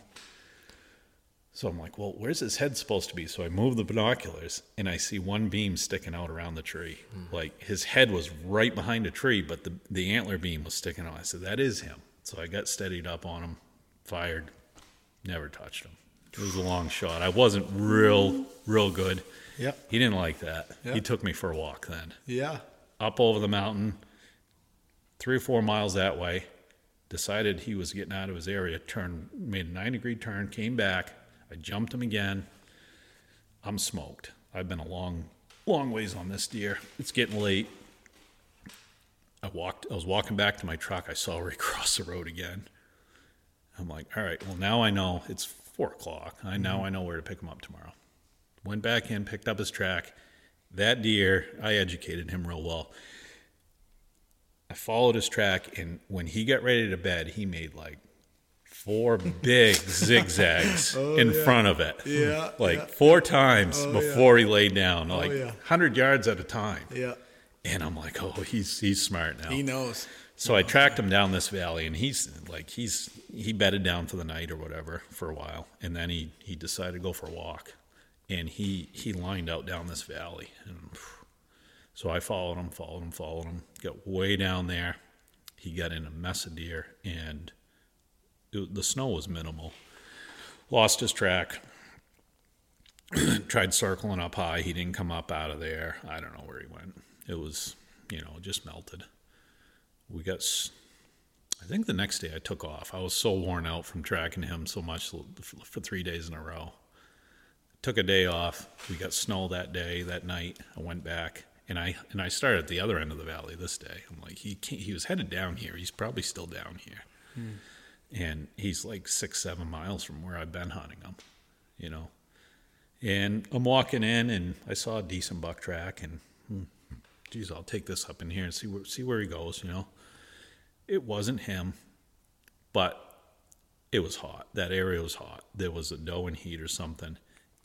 B: So I'm like, well, where's his head supposed to be? So I move the binoculars, and I see one beam sticking out around the tree. Hmm. Like his head was right behind a tree, but the the antler beam was sticking out. I said, that is him. So I got steadied up on him, fired, never touched him. It was a long shot. I wasn't real real good.
C: Yeah.
B: He didn't like that.
C: Yeah.
B: He took me for a walk then.
C: Yeah.
B: Up over the mountain, three or four miles that way. Decided he was getting out of his area. Turned, made a nine degree turn, came back. I jumped him again. I'm smoked. I've been a long, long ways on this deer. It's getting late. I walked. I was walking back to my truck. I saw Ray cross the road again. I'm like, all right. Well, now I know it's four o'clock. I now mm-hmm. I know where to pick him up tomorrow. Went back in, picked up his track. That deer, I educated him real well. I followed his track, and when he got ready to bed, he made like four big zigzags oh, in front of it.
C: Yeah,
B: Like
C: yeah.
B: four times
C: Oh,
B: before he laid down, oh, like
C: yeah.
B: 100 yards at a time.
C: Yeah.
B: And I'm like, oh, he's he's smart now.
C: He knows.
B: So I tracked him down this valley, and he's like he's he bedded down for the night or whatever for a while, and then he he decided to go for a walk, and he he lined out down this valley, and so I followed him, followed him, followed him, got way down there. He got in a mess of deer, and it, the snow was minimal. Lost his track. Tried circling up high. He didn't come up out of there. I don't know where he went. It was, you know, just melted we got i think the next day i took off. I was so worn out from tracking him so much for three days in a row. Took a day off. We got snow that day that night. I went back and i and i started at the other end of the valley this day. I'm like he can't, he was headed down here. He's probably still down here. And he's like six seven miles from where i've been hunting him you know? And i'm walking in and i saw a decent buck track and hmm, geez, I'll take this up in here and see where see where he goes. You know, it wasn't him, but it was hot. That area was hot. There was a doe in heat or something.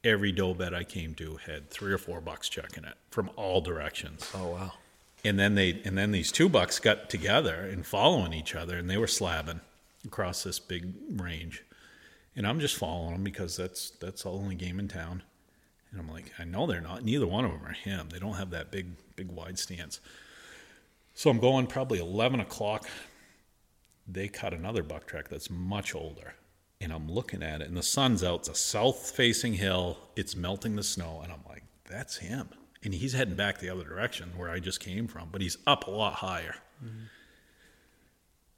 B: Every doe bed I came to had three or four bucks checking it from all directions.
A: Oh wow.
B: And then they and then these two bucks got together and following each other, and they were slabbing across this big range. And I'm just following them because that's that's the only game in town. And I'm like, I know they're not. Neither one of them are him. They don't have that big, big wide stance. So I'm going probably 11 o'clock. They cut another buck track that's much older. And I'm looking at it, and the sun's out. It's a south facing hill. It's melting the snow. And I'm like, that's him. And he's heading back the other direction where I just came from, but he's up a lot higher.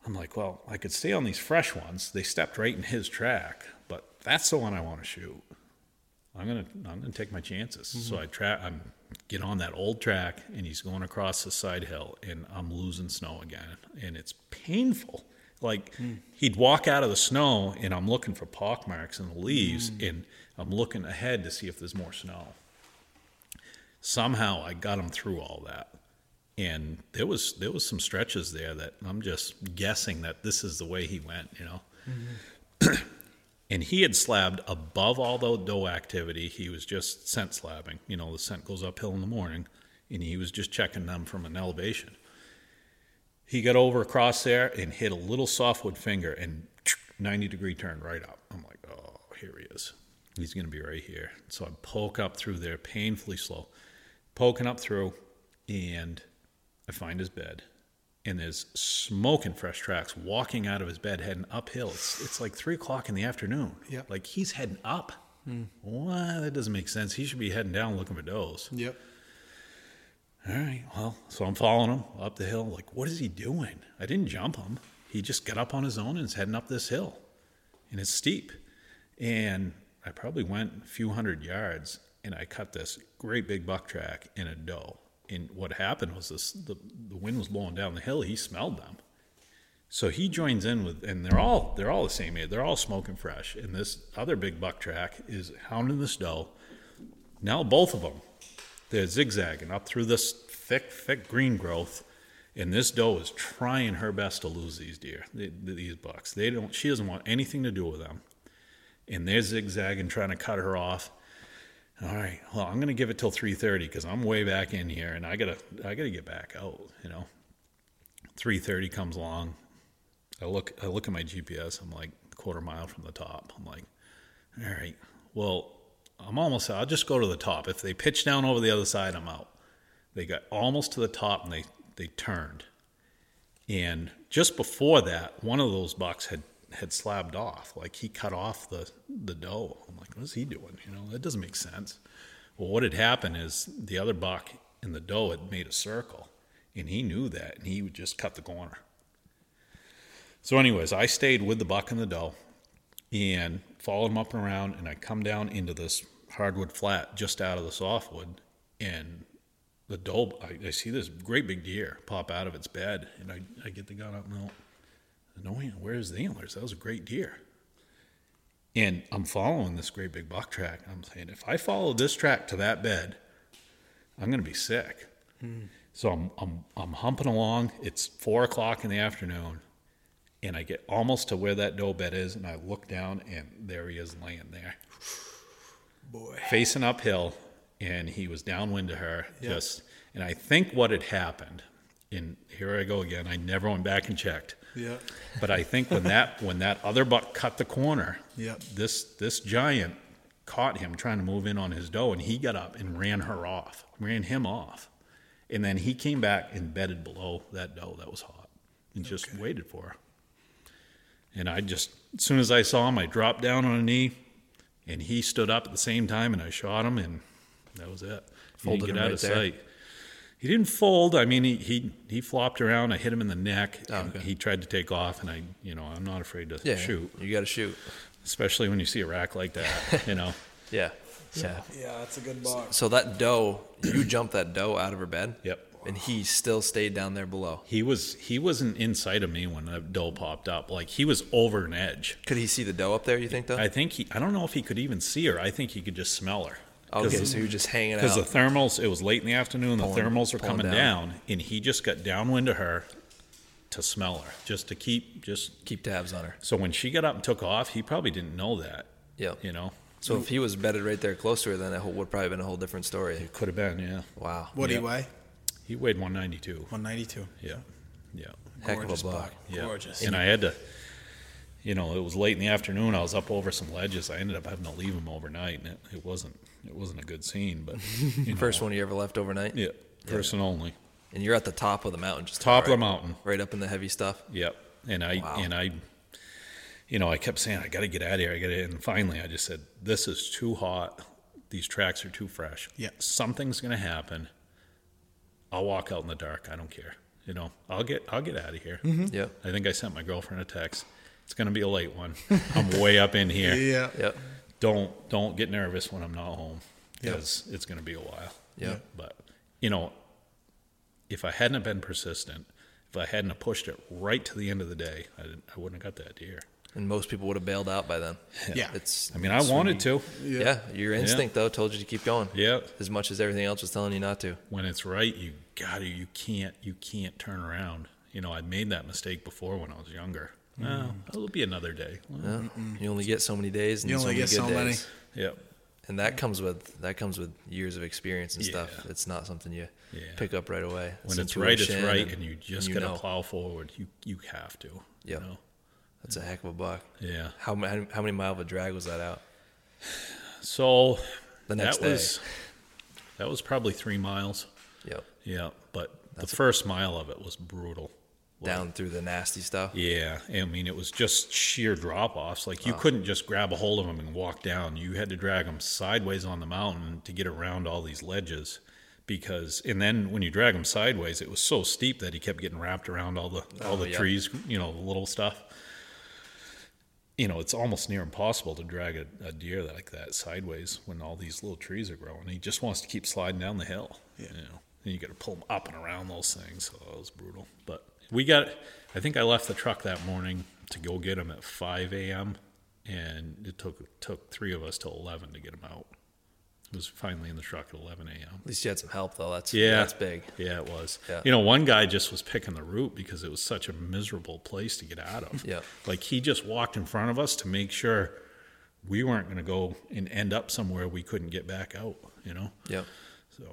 B: I'm like, well, I could stay on these fresh ones. They stepped right in his track, but that's the one I want to shoot. I'm gonna I'm gonna take my chances. So mm-hmm. I try I'm get on that old track and he's going across the side hill and I'm losing snow again and it's painful. Like hmm. he'd walk out of the snow and I'm looking for pock marks in the leaves hmm. and I'm looking ahead to see if there's more snow. Somehow I got him through all that. And there was there was some stretches there that I'm just guessing that this is the way he went, you know mm-hmm. and he had slabbed above all the doe activity. He was just scent slabbing. You know, the scent goes uphill in the morning, and he was just checking them from an elevation. He got over across there and hit a little softwood finger and 90 degree turn right up. I'm like, oh, here he is. He's going to be right here. So I poke up through there, painfully slow, poking up through, and I find his bed and there's smoking fresh tracks walking out of his bed heading uphill. It's, it's like three o'clock in the afternoon.
C: Yep.
B: Like he's heading up. Hmm. Well, that doesn't make sense. He should be heading down looking for does.
C: Yep.
B: All right. Well, so I'm following him up the hill. Like, what is he doing? I didn't jump him. He just got up on his own and is heading up this hill. And it's steep. And I probably went a few hundred yards and I cut this great big buck track in a doe. And what happened was this the, the wind was blowing down the hill. He smelled them. So he joins in with, and they're all they're all the same age. They're all smoking fresh. And this other big buck track is hounding this doe. Now both of them, they're zigzagging up through this thick, thick green growth, and this doe is trying her best to lose these deer, these bucks. They don't. She doesn't want anything to do with them, and they're zigzagging, trying to cut her off. All right, well, I'm gonna give it till three thirty because I'm way back in here, and I gotta I gotta get back out. You know, three thirty comes along. I look I look at my GPS. I'm like quarter mile from the top. I'm like, all right, well, I'm almost. I'll just go to the top. If they pitch down over the other side, I'm out. They got almost to the top and they they turned. And just before that, one of those bucks had had slabbed off. Like he cut off the the doe. I'm like, what's he doing? You know, that doesn't make sense. Well, what had happened is the other buck and the doe had made a circle, and he knew that, and he would just cut the corner. So, anyways, I stayed with the buck and the doe, and followed them up and around, and I come down into this hardwood flat just out of the softwood, and the doe, I, I see this great big deer pop out of its bed, and I, I get the gun up and no, no, where's the antlers? That was a great deer. And I'm following this great big buck track. I'm saying, if I follow this track to that bed, I'm going to be sick. Hmm. So I'm, I'm, I'm humping along. It's four o'clock in the afternoon, and I get almost to where that doe bed is, and I look down, and there he is laying there,
C: Boy.
B: facing uphill, and he was downwind to her. Just, and I think what had happened, and here I go again. I never went back and checked.
C: Yeah.
B: But I think when that when that other buck cut the corner,
C: Yep.
B: this this giant caught him trying to move in on his doe, and he got up and ran her off, ran him off, and then he came back and bedded below that doe that was hot, and just waited for her. And I just as soon as I saw him, I dropped down on a knee, and he stood up at the same time, and I shot him, and that was it. He
A: Folded
B: didn't
A: him
B: get out
A: right
B: of
A: there?
B: sight. He didn't fold. I mean, he he, he flopped around. I hit him in the neck.
A: Oh,
B: and
A: okay.
B: He tried to take off, and I, you know, I'm not afraid to
A: Yeah,
B: shoot,
A: You got to shoot.
B: especially when you see a rack like that. You know.
A: Yeah. Yeah.
C: Yeah, that's a good box.
A: So that doe, you jumped that doe out of her bed.
B: Yep.
A: And he still stayed down there below.
B: He was he wasn't inside of me when the doe popped up. Like he was over an edge.
A: Could he see the doe up there? You think though?
B: I think he. I don't know if he could even see her. I think he could just smell her.
A: okay, so you're just hanging
B: Because the thermals, it was late in the afternoon. The thermals were coming
A: down.
B: down. and he just got downwind to her to smell her, just to keep just.
A: Keep tabs on her.
B: So when she got up and took off, he probably didn't know that.
A: Yeah,
B: You know,
A: So if he was bedded right there close to her, then that whole, would probably been a whole different story.
B: it could have been. Yeah,
A: Wow.
C: What do you weigh?
B: He weighed 192.
C: 192.
B: Yeah, yeah.
A: Heck of a
C: Gorgeous
A: buck.
C: buck.
B: Yeah.
C: Gorgeous.
B: And I had to, you know, it was late in the afternoon. I was up over some ledges. I ended up having to leave him overnight, and it, it wasn't it wasn't a good scene. But you know,
A: First one you ever left overnight?
B: yeah, person only,
A: And you're at the top of the mountain, just
B: top of the mountain.
A: right up in the heavy stuff.
B: Yep. And I
A: Wow.
B: and I, you know, I kept saying I got to get out of here. I got to. And finally, I just said, "This is too hot. These tracks are too fresh.
C: Yeah.
B: something's gonna happen. I'll walk out in the dark. I don't care. You know, I'll get I'll get out of here.
A: Mm-hmm. Yeah.
B: I think I sent my girlfriend a text. It's going to be a late one. I'm way up in here.
C: Yeah.
A: Yep.
B: Don't don't get nervous when I'm not home
C: Yeah.
B: because it's going to be a while.
A: Yeah.
B: But you know, if I hadn't been persistent, if I hadn't pushed it right to the end of the day, I, didn't, I wouldn't have got that deer.
A: And most people would have bailed out by then.
C: Yeah.
A: It's.
B: I mean, I wanted to.
A: Yeah. Your instinct though told you to keep going.
B: Yeah.
A: As much as everything else was telling you not to.
B: When it's right, you got to. You can't. You can't turn around. You know, I made that mistake before when I was younger. Mm. Well, it'll be another day. Well,
A: Yeah. You only get so many days and
C: You
A: so
C: only
A: many
C: get
A: good
C: so many.
A: days.
B: Yep.
A: And that comes with that comes with years of experience and stuff. It's not something you
B: Yeah.
A: pick up right away.
B: When it's right, it's right, and you just
A: you
B: got to plow forward. You you have to.
A: Yep.
B: You know?
A: That's a heck of a buck.
B: Yeah.
A: How ma- how many mile of a drag was that out?
B: So
A: The next
B: that
A: day.
B: was that was probably three miles.
A: Yep.
B: Yeah, but the first mile of it was brutal.
A: Down through the nasty stuff.
B: Yeah, I mean it was just sheer drop offs. Like you couldn't just grab a hold of them and walk down. You had to drag them sideways on the mountain to get around all these ledges. Because and then when you drag them sideways, it was so steep that he kept getting wrapped around all the all
A: Oh,
B: the
A: yeah.
B: trees, you know, the little stuff. You know, it's almost near impossible to drag a, a deer like that sideways when all these little trees are growing. He just wants to keep sliding down the hill. Yeah. You know, and you got to pull him up and around those things. Oh, so it was brutal. But we got, I think I left the truck that morning to go get him at 5 a.m. And it took took three of us till 11 to get him out. It was finally in the truck at 11 a.m.
A: At least you had some help though. That's
B: Yeah,
A: That's big.
B: Yeah, it was.
A: Yeah.
B: You know, one guy just was picking the route because it was such a miserable place to get out of.
A: Yeah.
B: Like he just walked in front of us to make sure we weren't going to go and end up somewhere we couldn't get back out. You know,
A: Yeah.
B: so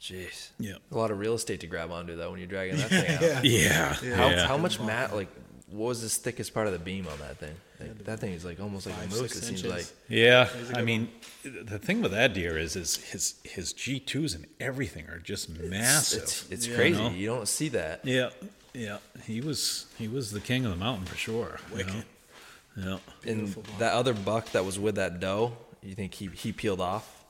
A: Jeez.
B: yeah,
A: A lot of real estate to grab onto though when you're dragging that thing out.
C: Yeah.
B: yeah,
A: How,
B: yeah.
A: how much mat like what was the thickest part of the beam on that thing? Like, that thing is like almost like
C: Five,
A: a moose. It seems
C: inches.
A: like
B: Yeah, I mean, the thing with that deer is, is his his G twos and everything are just massive.
A: it's it's
B: you
A: crazy.
B: know?
A: You don't see that.
B: Yeah, yeah. He was he was the king of the mountain for sure. you know? Yeah.
A: And that other buck that was with that doe, you think he he peeled off?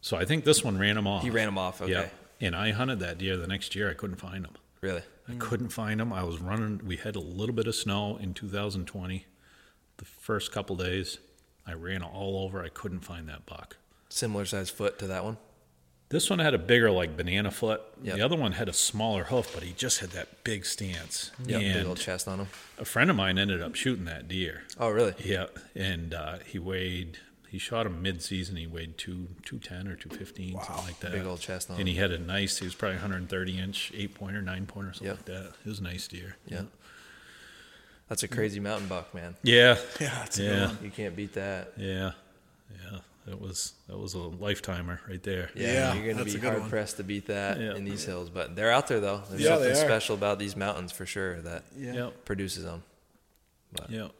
B: So I think this one ran him off.
A: He ran him off. Okay.
B: Yeah. And I hunted that deer the next year. I couldn't find him.
A: Really?
B: I couldn't find him. I was running. We had a little bit of snow in 2020. The first couple days, I ran all over. I couldn't find that buck.
A: Similar size foot to that one.
B: This one had a bigger, like banana foot.
A: Yep.
B: The other one had a smaller hoof, but he just had that big stance.
A: Yeah. Big old chest on him.
B: a friend of mine ended up shooting that deer.
A: Oh really?
B: Yeah, and uh, he weighed. He shot him mid-season. He weighed two two ten or two fifteen, something like that.
A: Big old chest on
B: And he had a nice. He was probably 130 inch, eight pointer, nine pointer, something
A: Yep.
B: like that. It was a nice deer.
A: Yeah. That's a crazy mountain buck, man.
B: Yeah.
C: Yeah, that's a
B: Yeah.
C: good one.
A: You can't beat that.
B: Yeah. Yeah. That was that was a lifetimer right there.
A: Yeah,
C: Yeah,
A: you're going to be
C: a
A: hard
C: one.
A: pressed to beat that
B: Yeah.
A: in these hills, but they're out there though. There's
C: Yeah,
A: something special about these mountains for sure that
C: Yeah.
A: Produces them.
B: Yep.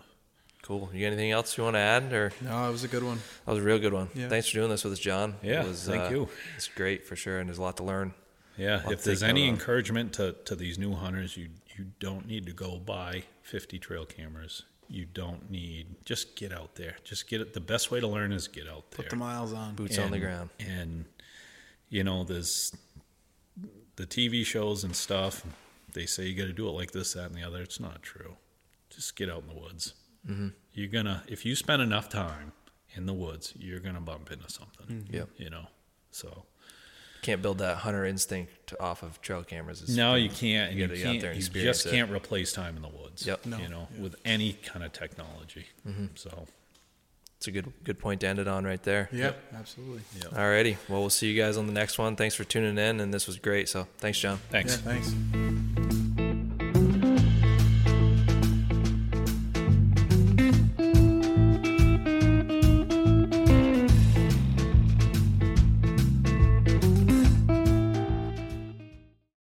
A: Cool. You got anything else you want to add, or
C: No, it was a good one.
A: that was a real good one?
C: Yeah.
A: Thanks for doing this with us, John.
B: Yeah,
A: it was,
B: thank
A: uh,
B: you.
A: It's great for sure, and there's a lot to learn.
B: Yeah. If there's any
A: on.
B: encouragement to, to these new hunters, you you don't need to go buy 50 trail cameras. You don't need just get out there. Just get it. The best way to learn is get out there.
C: Put the miles on.
A: Boots on the ground.
B: And you know, there's the TV shows and stuff. They say you got to do it like this, that, and the other. It's not true. Just get out in the woods. Mm-hmm. You're gonna if you spend enough time in the woods, you're gonna bump into something.
A: Yeah,
B: You know. So
A: Can't build that hunter instinct off of trail cameras. It's
B: no, you can't.
A: You
B: You,
A: gotta get out
B: can't.
A: there and
B: you
A: experience
B: just
A: it.
B: can't replace time in the woods.
A: Yep.
C: No.
B: You know, with any kind of technology.
A: Mm-hmm.
B: So.
A: It's a good good point to end it on right there.
C: Yeah, absolutely.
B: Yeah.
A: Alrighty. Well, we'll see you guys on the next one. Thanks for tuning in, and this was great. So thanks, John.
B: Thanks.
C: Yeah, thanks.